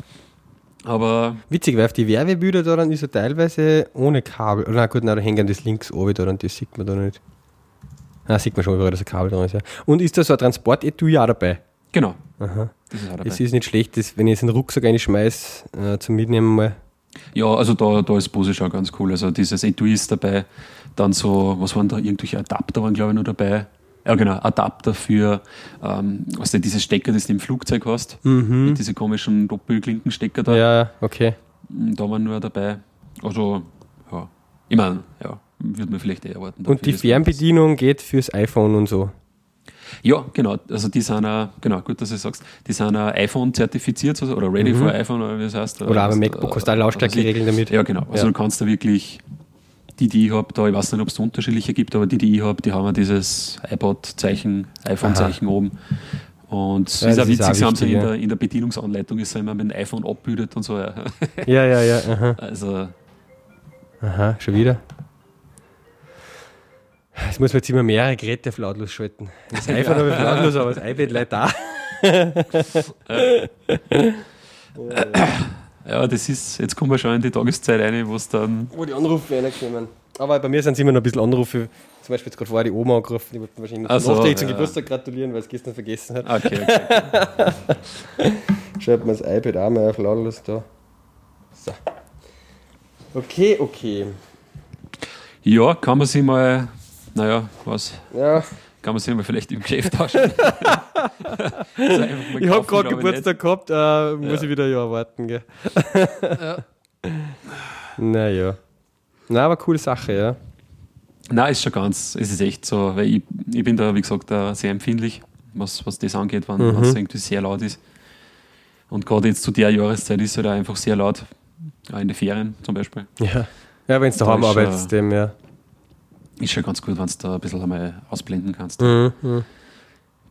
Aber Witzig, weil auf die Werbebilder da ist er teilweise ohne Kabel. Oder na gut, na, da hängen das links oben da und das sieht man da nicht. Na, sieht man schon überall, dass ein Kabel dran ist. Ja. Und ist da so ein Transport-Etui auch dabei? genau, Aha. das ist auch dabei. Es ist nicht schlecht, das, wenn ich jetzt einen Rucksack reinschmeiß, äh, zum Mitnehmen mal. Ja, also da, da ist Bose schon ganz cool. Also dieses Etui ist dabei, dann so, was waren da, irgendwelche Adapter waren glaube ich noch dabei. Ja genau, Adapter für ähm, also dieses Stecker, das du im Flugzeug hast, mit diese komischen Doppelklinkenstecker da, Mhm. Ja, okay. da waren nur dabei. Also, ja, ich meine, ja, würde man vielleicht eher erwarten. Und die Fernbedienung geht fürs iPhone und so. Ja, genau. Also die sind auch, genau, gut, dass du sagst, die sind auch iPhone zertifiziert also, oder ready for iPhone oder wie das heißt. Mhm. Oder auch was- beim MacBook hast du auch äh, Lautstärke ich- regeln damit. Ja, genau. Also Ja. du kannst da wirklich, die, die ich habe, da, ich weiß nicht, ob es unterschiedliche gibt, aber die, die ich habe, die haben ja dieses iPod-Zeichen, iPhone-Zeichen oben. Und es Ja, ist auch ist witzig, auch sie haben so wichtig, in, ja. der, in der Bedienungsanleitung ist ja immer mit dem iPhone abbildet und so. Ja. Ja, ja, ja. Aha, Also, aha schon wieder. Jetzt muss man jetzt immer mehrere Geräte auf lautlos schalten. Das iPhone habe ich lautlos, aber das iPad leider da. ja, das ist, jetzt kommen wir schon in die Tageszeit rein, wo es dann Wo die Anrufe reinkommen. Aber bei mir sind es immer noch ein bisschen Anrufe. Zum Beispiel jetzt gerade vorher die Oma angerufen, die wollten wahrscheinlich noch so, nachträglich zum ja. Geburtstag gratulieren, weil es gestern vergessen hat. Okay, okay. Schreibt mir das iPad auch mal auf lautlos da. So. Okay, okay. Ja, kann man sich mal, naja, was, Ja, kann man sich mal vielleicht im Geschäft tauschen. Ich habe gerade Geburtstag gehabt, äh, muss ich wieder ein Jahr warten, gell? Naja. Na, aber coole Sache, ja. Nein, ist schon ganz, es ist echt so, weil ich, ich bin da, wie gesagt, da sehr empfindlich, was, was das angeht, wenn Mhm. es irgendwie sehr laut ist. Und gerade jetzt zu der Jahreszeit ist es halt einfach sehr laut, auch in den Ferien zum Beispiel. Ja, ja wenn Da daheim arbeitest, dem, ja. Ist schon ganz gut, wenn du da ein bisschen einmal ausblenden kannst. Mhm. mhm.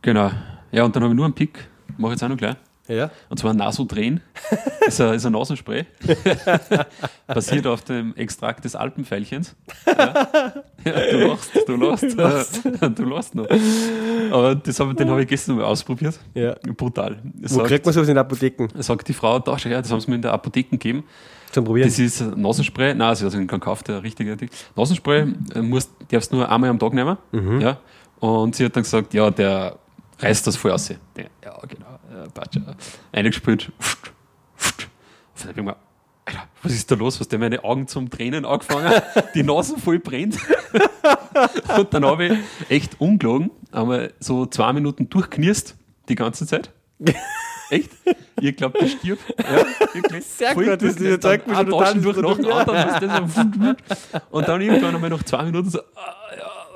Genau. Ja, und dann habe ich nur einen Pick, mache ich jetzt auch noch gleich. Ja? Und zwar Nasodren. ist, ein, ist ein Nasenspray. Basiert auf dem Extrakt des Alpenfeilchens. Ja. ja du lachst, du lachst. du lachst noch. Aber das hab, den habe ich gestern mal ausprobiert. ja. Brutal. Wo kriegt man sowas in Apotheken sagt die Frau, da schau her, das haben sie mir in der Apotheke gegeben. zum Probieren? Das ist ein Nasenspray, nein, also ich kann kaufen, der richtige Ding. Nasenspray äh, musst, darfst du nur einmal am Tag nehmen. Ja. Und sie hat dann gesagt, ja, der reißt das voll aus. Ja, genau. Ja, passt schon. Eingespült. Und dann hab ich mir, Alter, was ist da los? Was der meine Augen zum Tränen angefangen? Die Nase voll brennt. Und dann habe ich echt ungelogen, aber so zwei Minuten durchknirst die ganze Zeit. Echt? Ich glaube, der stirbt. Ja, wirklich. Sehr Voll gut, das ein Taschen total durch dem Produkt. anderen, was das so Und dann irgendwann einmal nach zwei Minuten so,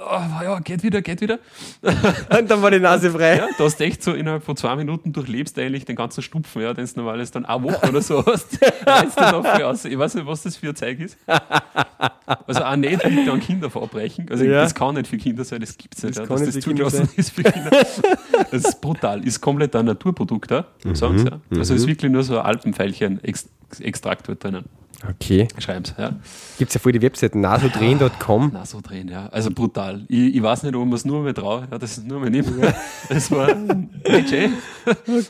ah, ja, geht wieder, geht wieder. Und dann war die Nase frei. Ja, du hast echt so innerhalb von zwei Minuten durchlebst eigentlich den ganzen Stupfen, ja, den du normales dann eine Woche oder so hast. Reizt aus. Ich weiß nicht, was das für ein Zeug ist. Also auch nicht bitte an Kinder verabreichen. Also Ja. das kann nicht für Kinder sein, das gibt es nicht, Das ja, kann dass nicht das zugelassen ist für Kinder. Das ist brutal. Ist komplett ein Naturprodukt, ja, sagen sie. Ja. Also ist wirklich nur so ein Alpenfeilchen-Extrakt wird drinnen. Okay. Schreiben sie, ja. Gibt es ja voll die Webseite nasodrehen.com. Na, so drehen, ja. Also brutal. Ich, ich weiß nicht, ob man es nur mal traue. Ja, das ist nur mal nicht. Das war legit.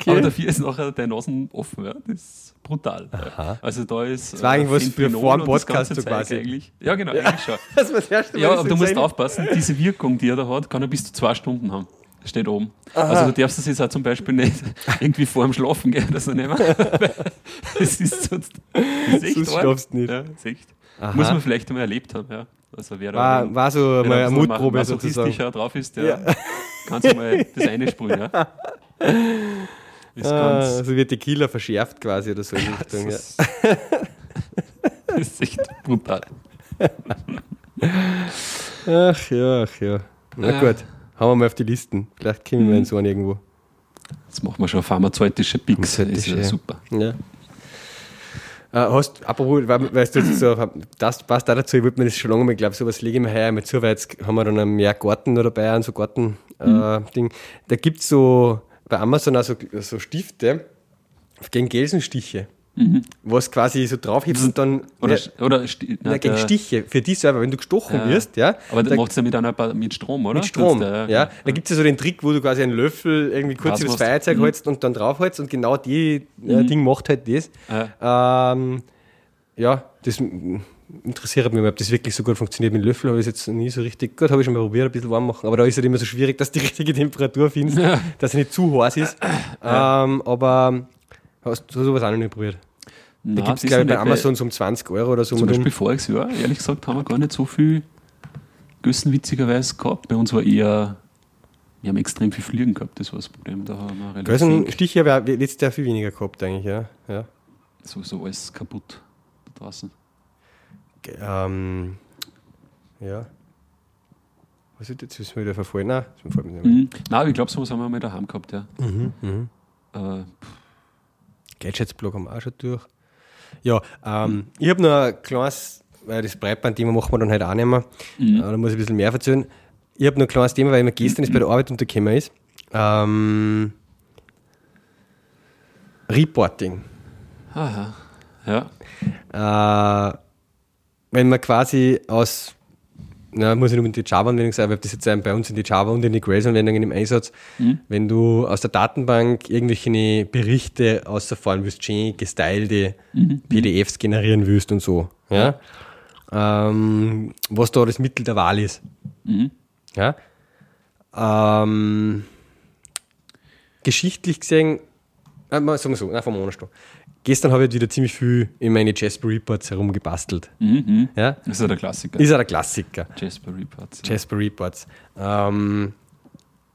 Aber dafür ist nachher der Nasen offen. Ja. Das ist brutal. Ja. Also da ist. Das war eigentlich was für vor dem Podcast so quasi. Eigentlich. Ja, genau, eigentlich schon. Das war das erste Mal, Ja, aber du musst aufpassen, diese Wirkung, die er da hat, kann er bis zu zwei Stunden haben. Das steht oben. Also du darfst das jetzt auch zum Beispiel nicht irgendwie vor dem Schlafen gehen oder so nehmen. Das ist sonst das ist echt Sonst nicht. Ja, ist echt. Aha. Muss man vielleicht einmal erlebt haben, ja. Also wer da War, war so wenn mal eine Mutprobe sozusagen. drauf ist, der Ja. kannst du mal das eine sprühen, ja. Ah, also wird Tequila verschärft quasi oder so in die Richtung. Ja. das, ist, das ist echt brutal. Ach ja, ach ja. Na Ja. gut, haben wir mal auf die Listen. Vielleicht kriegen Mhm. wir einen so einen irgendwo. Jetzt machen wir schon pharmazeutische Picks. Das ist ja super. Ja. Äh, hast, apropos, weißt du, so, das passt auch dazu, ich wollte mir das schon lange mal, glaube sowas lege ich mir heuer einmal zu, weil jetzt haben wir dann mehr Garten noch dabei, und so Garten-Ding. da gibt es so bei Amazon auch so, so Stifte gegen Gelsenstiche, was quasi so draufhebst und dann. Mhm. Oder, ja, oder na, na, gegen Stiche, für die selber, wenn du gestochen Ja. wirst, ja. Aber das da- macht es ja mit, einer, mit Strom, oder? mit Strom, Tut's ja. der, Da gibt es ja so den Trick, wo du quasi einen Löffel irgendwie kurz das machst du? Feuerzeug Mhm. hältst und dann draufhältst und genau die äh, Ding macht halt das. Ja. Ähm, ja, das interessiert mich ob das wirklich so gut funktioniert. Mit Löffel habe ich es jetzt nie so richtig. Gut, habe ich schon mal probiert, ein bisschen warm machen, aber da ist es halt immer so schwierig, dass du die richtige Temperatur findest, dass es nicht zu heiß ist. Ähm, aber hast du sowas auch noch nicht probiert? Da Nein, gibt es, das glaube ich, bei Amazon so um 20 Euro oder so. Zum Beispiel voriges Jahr, ehrlich gesagt, haben wir gar nicht so viel Gössen witzigerweise gehabt. Bei uns war eher, wir haben extrem viel Fliegen gehabt, das war das Problem. Da haben wir relativ viel, Stiche habe ich letztes Jahr viel weniger gehabt, eigentlich, ja. ja. sowieso alles kaputt da draußen. Ähm, ja. Was ist jetzt? Ist mir wieder verfallen? Nein, ist mir fällt mir nicht mehr. Mhm. Nein, ich glaube, sowas haben wir mal daheim gehabt, ja. Mhm. Äh, Gadgets-Blog haben wir auch schon durch. Ja, ähm, ich habe noch ein kleines, weil das Breitband-Thema machen wir dann halt auch nicht mehr. Äh, da muss ich ein bisschen mehr erzählen. Ich habe noch ein kleines Thema, weil mir gestern ist bei der Arbeit untergekommen ist. Ähm, Reporting. aha. Ja. Äh, wenn man quasi aus, na, muss ich nur die Java-Anwendung sein, weil das jetzt bei uns sind die Java und die Grails-Anwendungen im Einsatz, wenn du aus der Datenbank irgendwelche Berichte außerfahren willst, schön gestylte PDFs generieren willst und so. Ja? ähm, was da das Mittel der Wahl ist. Mhm. Ja? Ähm, geschichtlich gesehen, äh, sagen wir so, einfach mal stehen. Gestern habe ich wieder ziemlich viel in meine Jasper Reports herumgebastelt. Mhm. Ja? Ist ja der Klassiker. Ist ja der Klassiker. Jasper Reports. ja. Jasper Reports. Ähm,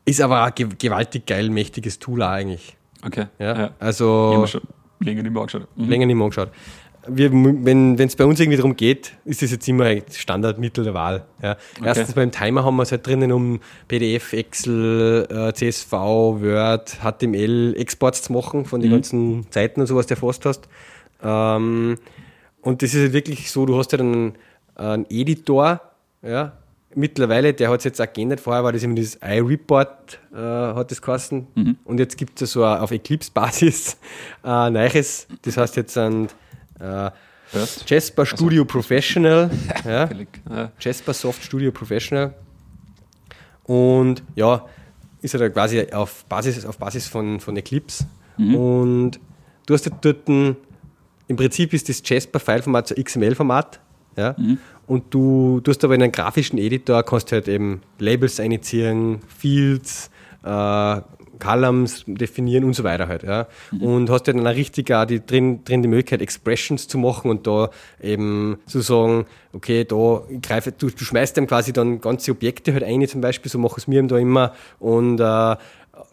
ist aber ein ge gewaltig geil, mächtiges Tool auch eigentlich. Okay. Ja? Ja. Also länger nicht mehr angeschaut. Mhm. länger nicht mehr angeschaut. Wir, wenn es bei uns irgendwie darum geht, ist das jetzt immer ein Standardmittel der Wahl. Ja. Erstens beim Timer haben wir es halt drinnen, um PDF, Excel, äh, CSV, Word, HTML, Exports zu machen von den Mhm. ganzen Seiten und sowas, die du erfasst hast. Ähm, und das ist halt wirklich so, du hast halt einen, einen Editor, ja, mittlerweile, der hat es jetzt auch geändert, vorher war das immer dieses iReport, äh, hat das geheißen, und jetzt gibt es so ein- auf Eclipse-Basis ein neues, das heißt jetzt ein äh. Jasper Studio Professional, ja. Ja. Jasper Soft Studio Professional und ja, ist halt quasi auf Basis, auf Basis von, von Eclipse und du hast dort ein, im Prinzip ist das Jasper-Fileformat so XML-Format ja, und du, du hast aber in einem grafischen Editor kannst du halt eben Labels einziehen, Fields, äh, Columns definieren und so weiter halt. Ja. Und hast dann auch richtig auch die, drin, drin die Möglichkeit, Expressions zu machen und da eben zu sagen, okay, da greife, du, du schmeißt dann quasi dann ganze Objekte halt ein, zum Beispiel, so machen es wir da immer und äh,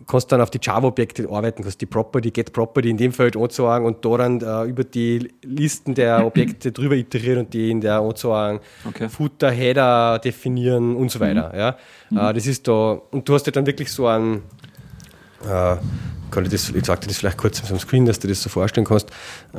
kannst dann auf die Java-Objekte arbeiten, kannst die Property, Get Property in dem Feld anzeigen und da dann äh, über die Listen der Objekte drüber iterieren und die in der anzeigen, Okay. Footer, Header definieren und so weiter. Ja. Äh, das ist da, und du hast ja dann wirklich so einen, äh, kann ich das, ich sag dir das vielleicht kurz auf dem Screen, dass du das so vorstellen kannst,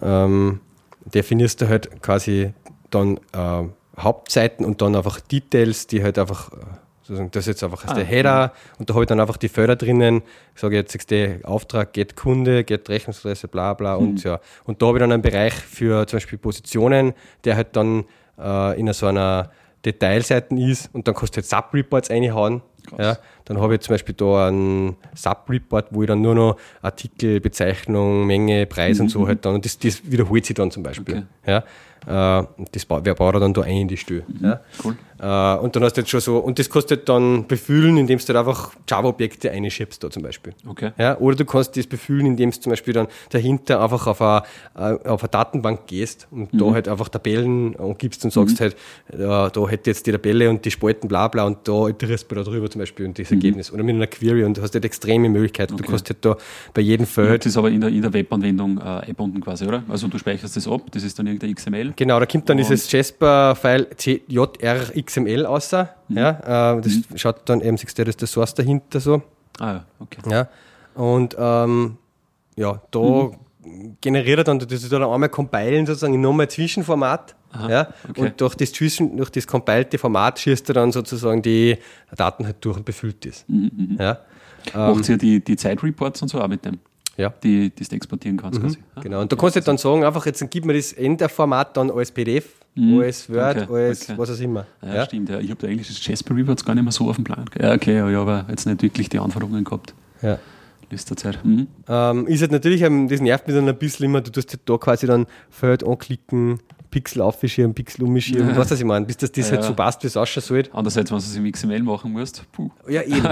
ähm, definierst du halt quasi dann äh, Hauptseiten und dann einfach Details, die halt einfach, äh, sozusagen, das ist jetzt einfach Ah, der Header und da habe ich dann einfach die Felder drinnen, ich sage jetzt du, Auftrag, get Kunde, get Rechnungsadresse, bla bla Mhm. und ja. Und da habe ich dann einen Bereich für zum Beispiel Positionen, der halt dann äh, in so einer Detailseiten ist und dann kannst du halt Sub-Reports reinhauen. Krass. Ja, dann habe ich zum Beispiel da einen Sub-Report, wo ich dann nur noch Artikel, Bezeichnung, Menge, Preis und so halt dann, und das, das wiederholt sich dann zum Beispiel. Okay. Ja, das ba- wer baut er dann da ein in die Stelle. Ja. Cool. Äh, und dann hast du jetzt schon so, und das kannst du dann befüllen, indem du einfach Java-Objekte einschiebst da zum Beispiel. Okay. Ja, oder du kannst das befüllen, indem du zum Beispiel dann dahinter einfach auf eine, äh, auf eine Datenbank gehst und Mhm. da halt einfach Tabellen angibst und sagst halt, ja, da hätte jetzt die Tabelle und die Spalten bla bla und da iterierst du da drüber zum Beispiel und das Ergebnis. Oder mit einer Query und du hast halt extreme Möglichkeiten. Du Mhm. Okay. kannst halt da bei jedem Feld Das ist aber in der, in der Webanwendung äh, eingebunden quasi, oder? Also du speicherst das ab, das ist dann irgendein XML. Genau, da kommt dann Und- dieses Jasper-File JRXML raus. Ja, äh, das schaut dann eben, siehst du, das ist der Source dahinter so. Ah ja, okay. Ja. Und ähm, ja, da Mhm. generiert er dann, das ist dann einmal compilen sozusagen in nochmal Zwischenformat. ja, okay. Und durch das, Zwischen, durch das compilte Format schießt er dann sozusagen die Daten halt durch und befüllt ist. Mhm, Ja, Macht ihr die, die Zeitreports und so auch mit dem, ja. die, du exportieren kannst quasi? Ah, Genau. Und da kannst du dann sagen, einfach jetzt gib mir das Enderformat dann als PDF, als Word, Mhm. Okay, als okay. was auch immer. Ja, Ja, stimmt. Ja. Ich habe da eigentlich das Jasper Reports gar nicht mehr so auf dem Plan. Ja, okay, ja, ich habe jetzt nicht wirklich die Anforderungen gehabt. Ja. Letzter Zeit. Mhm. Ähm, ist halt natürlich, ähm, das nervt mich dann ein bisschen immer, du tust halt da quasi dann Feld anklicken, Pixel aufschirmen, Pixel umschirmen, Ja. was ich meine, bis das, das halt Ja. so passt, wie es ausschauen soll. Andererseits, wenn du es im XML machen musst, puh. Ja, eben.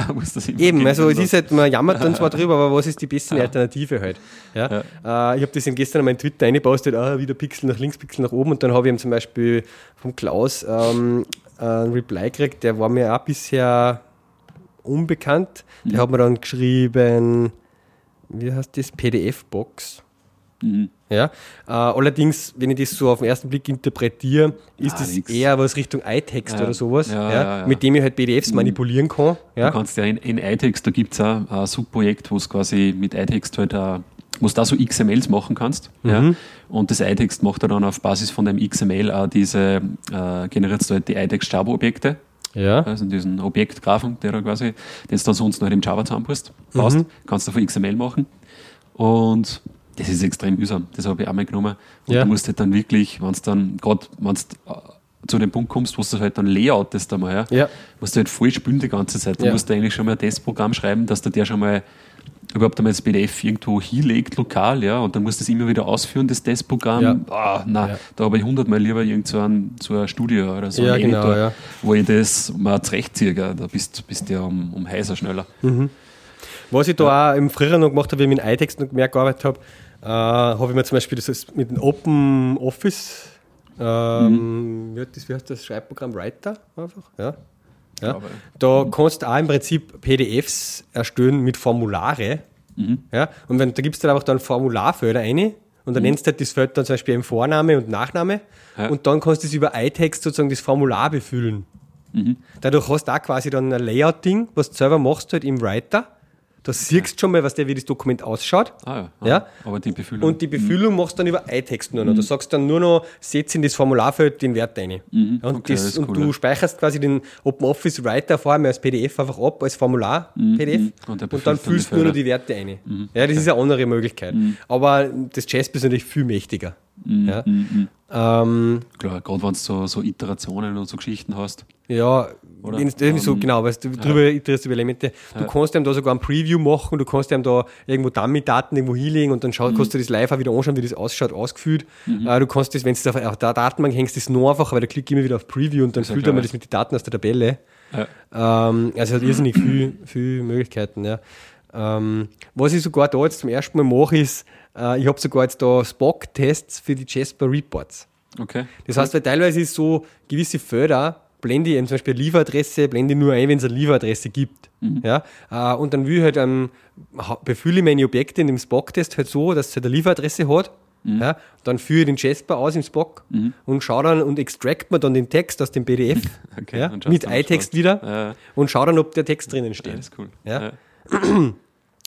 Eben, also es lassen. ist halt, man jammert dann zwar drüber, aber was ist die bessere Alternative halt? Ja? Äh, ich habe das eben gestern an meinen Twitter eingepostet, ah, wieder Pixel nach links, Pixel nach oben und dann habe ich ihm zum Beispiel vom Klaus ähm, einen Reply gekriegt, der war mir auch bisher unbekannt. Der hat mir dann geschrieben, wie heißt das, PDF-Box. Mhm. Ja, äh, allerdings, wenn ich das so auf den ersten Blick interpretiere, ist Ah, das nix. eher was Richtung iText Ja. oder sowas, Ja, ja, ja, mit dem ich halt PDFs manipulieren kann. Du kannst ja in, in iText, da gibt es auch ein Subprojekt, wo es quasi mit iText halt auch, wo du da so XMLs machen kannst. Mhm. Ja. Und das iText macht er dann auf Basis von dem XML auch diese, äh, generiert halt die iText-Java-Objekte. ja. Also diesen Objektgraphen, der da quasi, den du dann sonst noch in Java zusammenpasst, passt, kannst du von XML machen. Und das ist extrem mühsam. Das habe ich auch mal genommen. Und Ja. du musst halt dann wirklich, wenn es dann, gerade wenn du zu dem Punkt kommst, wo du halt dann layoutest einmal, ja, Ja. musst du halt voll spülen die ganze Zeit. Du Ja. musst eigentlich schon mal ein Testprogramm schreiben, dass du der schon mal überhaupt einmal das PDF irgendwo hinlegt, lokal, ja, und dann muss das immer wieder ausführen, das Testprogramm. Ja. Ah, na, Ja. da habe ich hundertmal lieber irgend so, ein, so ein Studio oder so Ja, ein genau, ja. wo ich das mal zurechtziehe. Da bist bist du ja um, um Heiser schneller. Was ich da auch im früher noch gemacht habe, wie ich mit iText noch mehr gearbeitet habe, äh, habe ich mir zum Beispiel das mit dem Open Office, ähm, wie, hat das, wie heißt das Schreibprogramm? Writer einfach, ja. ja. Da kannst du auch im Prinzip PDFs erstellen mit Formulare. Ja. Und wenn, da gibst du dann einfach dann Formularfelder rein und dann nennst du halt das Feld dann zum Beispiel eben Vorname und Nachname Ja. und dann kannst du es über iText sozusagen das Formular befüllen. Dadurch hast du auch quasi dann ein Layout-Ding, was du selber machst halt im Writer. Da siehst du schon mal, was der, wie das Dokument ausschaut. Ah ja, ah, Ja. aber die Befüllung. Und die Befüllung machst du dann über iText nur noch. Du sagst dann nur noch, setz in das Formularfeld den Wert rein. Und, okay, das, das und cool, du ja. speicherst quasi den OpenOffice Writer vorher mal als PDF einfach ab, als Formular-PDF. Und der Und, dann befüllt dann füllst du nur noch die Werte ein. Ja, das ist eine andere Möglichkeit. Aber das Jasper ist natürlich viel mächtiger. Ja, ähm, Klar, gerade wenn du so, so Iterationen und so Geschichten hast. ja Oder? wenn's irgendwie so Ähm, genau, weißt du, drüber iterierst über Elemente. Du kannst ihm da sogar ein Preview machen, du kannst ihm da irgendwo Dummy-Daten irgendwo hinlegen und dann schau, kannst du das live auch wieder anschauen, wie das ausschaut, ausgefüllt. Äh, du kannst das, wenn du auf der Datenbank hängst, das nur einfach, weil der klickt immer wieder auf Preview und dann ja füllt er mal das mit den Daten aus der Tabelle. Ja. Ähm, also hat irrsinnig viel, viel Möglichkeiten, ja. Ähm, was ich sogar da jetzt zum ersten Mal mache, ist, äh, ich habe sogar jetzt da Spock-Tests für die Jasper Reports. Okay. Das heißt, weil teilweise ist so gewisse Felder, blende ich eben zum Beispiel eine Lieferadresse, blende ich nur ein, wenn es eine Lieferadresse gibt. Ja? Äh, und dann will ich halt, ähm, befülle ich meine Objekte in dem Spock-Test halt so, dass es halt eine Lieferadresse hat. Ja? Dann führe ich den Jasper aus im Spock und schaue dann und extract mir dann den Text aus dem PDF Okay, ja? mit iText wieder Ja. und schaue dann, ob der Text drinnen Ja, steht. ist cool. Ja.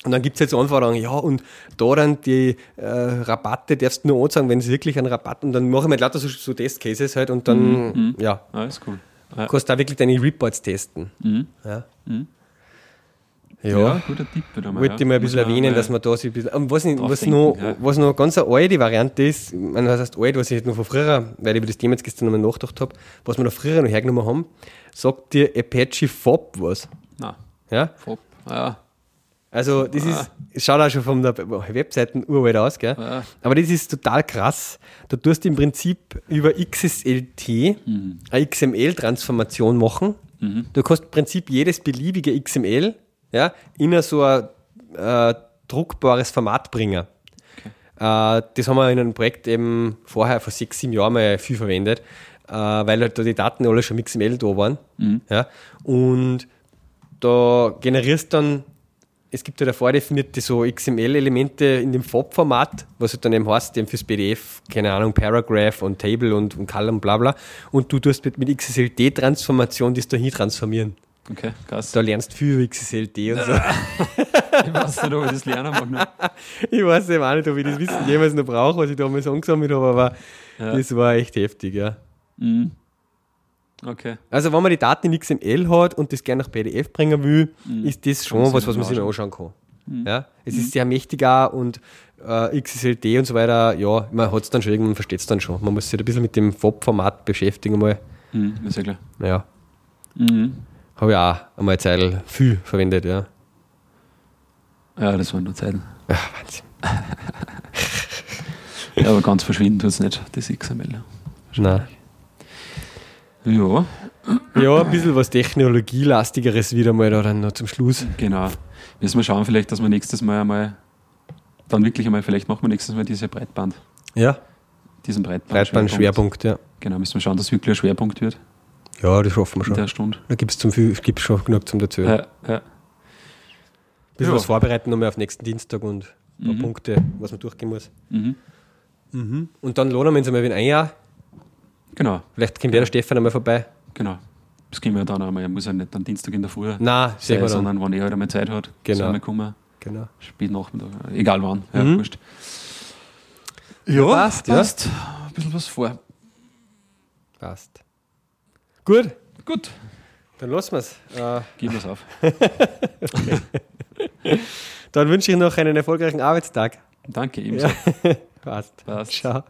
Und dann gibt es jetzt Anforderungen, ja, und da dann die äh, Rabatte darfst du nur anzeigen, wenn es wirklich einen Rabatt und dann mache ich mir lauter so, so Testcases halt und dann, ja, Ah, ist cool. Ja. kannst du da wirklich deine Reports testen. Mhm. Ja. Ja, Ja, guter Tipp wieder mal. wollte ja. ich mal ein bisschen man erwähnen, dass man da so ein bisschen. Und was, was, denken, noch, ja. was noch ganz eine alte Variante ist, was heißt alt, was ich jetzt noch von früher, weil ich über das Thema jetzt gestern nochmal nachgedacht habe, was wir noch früher noch hergenommen haben, sagt dir Apache FOB was. Na, Ja? Fop. Ja, Also, das ist, es schaut auch schon von der Webseite uralt aus, gell? Ja. Aber das ist total krass. Da tust du im Prinzip über XSLT eine XML-Transformation machen. Du kannst im Prinzip jedes beliebige XML ja, in ein so ein äh, druckbares Format bringen. Äh, das haben wir in einem Projekt eben vorher, vor sechs, sieben Jahren mal viel verwendet, äh, weil halt da die Daten alle schon im XML da waren. Ja? Und da generierst dann, es gibt ja da vordefinierte so XML-Elemente in dem FOB-Format, was halt dann eben heißt, eben fürs PDF, keine Ahnung, Paragraph und Table und, und Column, bla bla. Und du tust mit, mit XSLT-Transformation das da hin transformieren. okay, krass. Da lernst du viel über XSLT und so. Ich weiß nicht, ob ich das lernen mag. noch. ich weiß eben auch nicht, ob ich das Wissen jemals noch brauche, was ich damals angesammelt habe, aber Ja. das war echt heftig, ja. Mhm. Okay. Also wenn man die Daten in XML hat und das gerne nach PDF bringen will, ist das schon was, was man sich anschauen kann. Ja? Es ist sehr mächtig auch und äh, XSLT und so weiter, ja, man hat es dann schon irgendwann, versteht es dann schon. Man muss sich ein bisschen mit dem FOB-Format beschäftigen mal. Mhm, ist ja klar. Ja, Mhm. habe ich auch einmal Zeit viel verwendet, ja. Ja, das waren nur Zeiten. ja Wahnsinn. Ja, aber ganz verschwinden tut es nicht, das XML. Nein. Ja, Ja, ein bisschen was Technologielastigeres wieder mal da dann noch zum Schluss. genau. Müssen wir schauen, vielleicht, dass wir nächstes Mal einmal, dann wirklich einmal, vielleicht machen wir nächstes Mal diese Breitband, Ja, diesen Breitband. Breitband-Schwerpunkt, ja. Genau, müssen wir schauen, dass wirklich ein Schwerpunkt wird Ja, das schaffen wir in schon. der Stunde. Da gibt es schon genug zum dazu. Ein Ja, ja. bisschen Ja. was vorbereiten nochmal auf nächsten Dienstag und ein paar Punkte, was man durchgehen muss. Mhm. Und dann lohnen wir uns einmal wieder ein Jahr. Genau, Vielleicht kommt der Stefan einmal vorbei. genau. Das können wir dann einmal, er muss ja nicht am Dienstag in der Früh Nein, sehen sein, wir dann. sondern wann er halt einmal Zeit hat, Genau. soll kommen. Genau. Spät Nachmittag, egal wann, ja, Mhm. wurscht. Ja, passt, ja. passt. Ein bisschen was vor. Passt. Gut, Gut, dann lassen wir es. Äh, geben wir es auf. dann wünsche ich noch einen erfolgreichen Arbeitstag. Danke, ebenso. Passt. Passt. Ciao.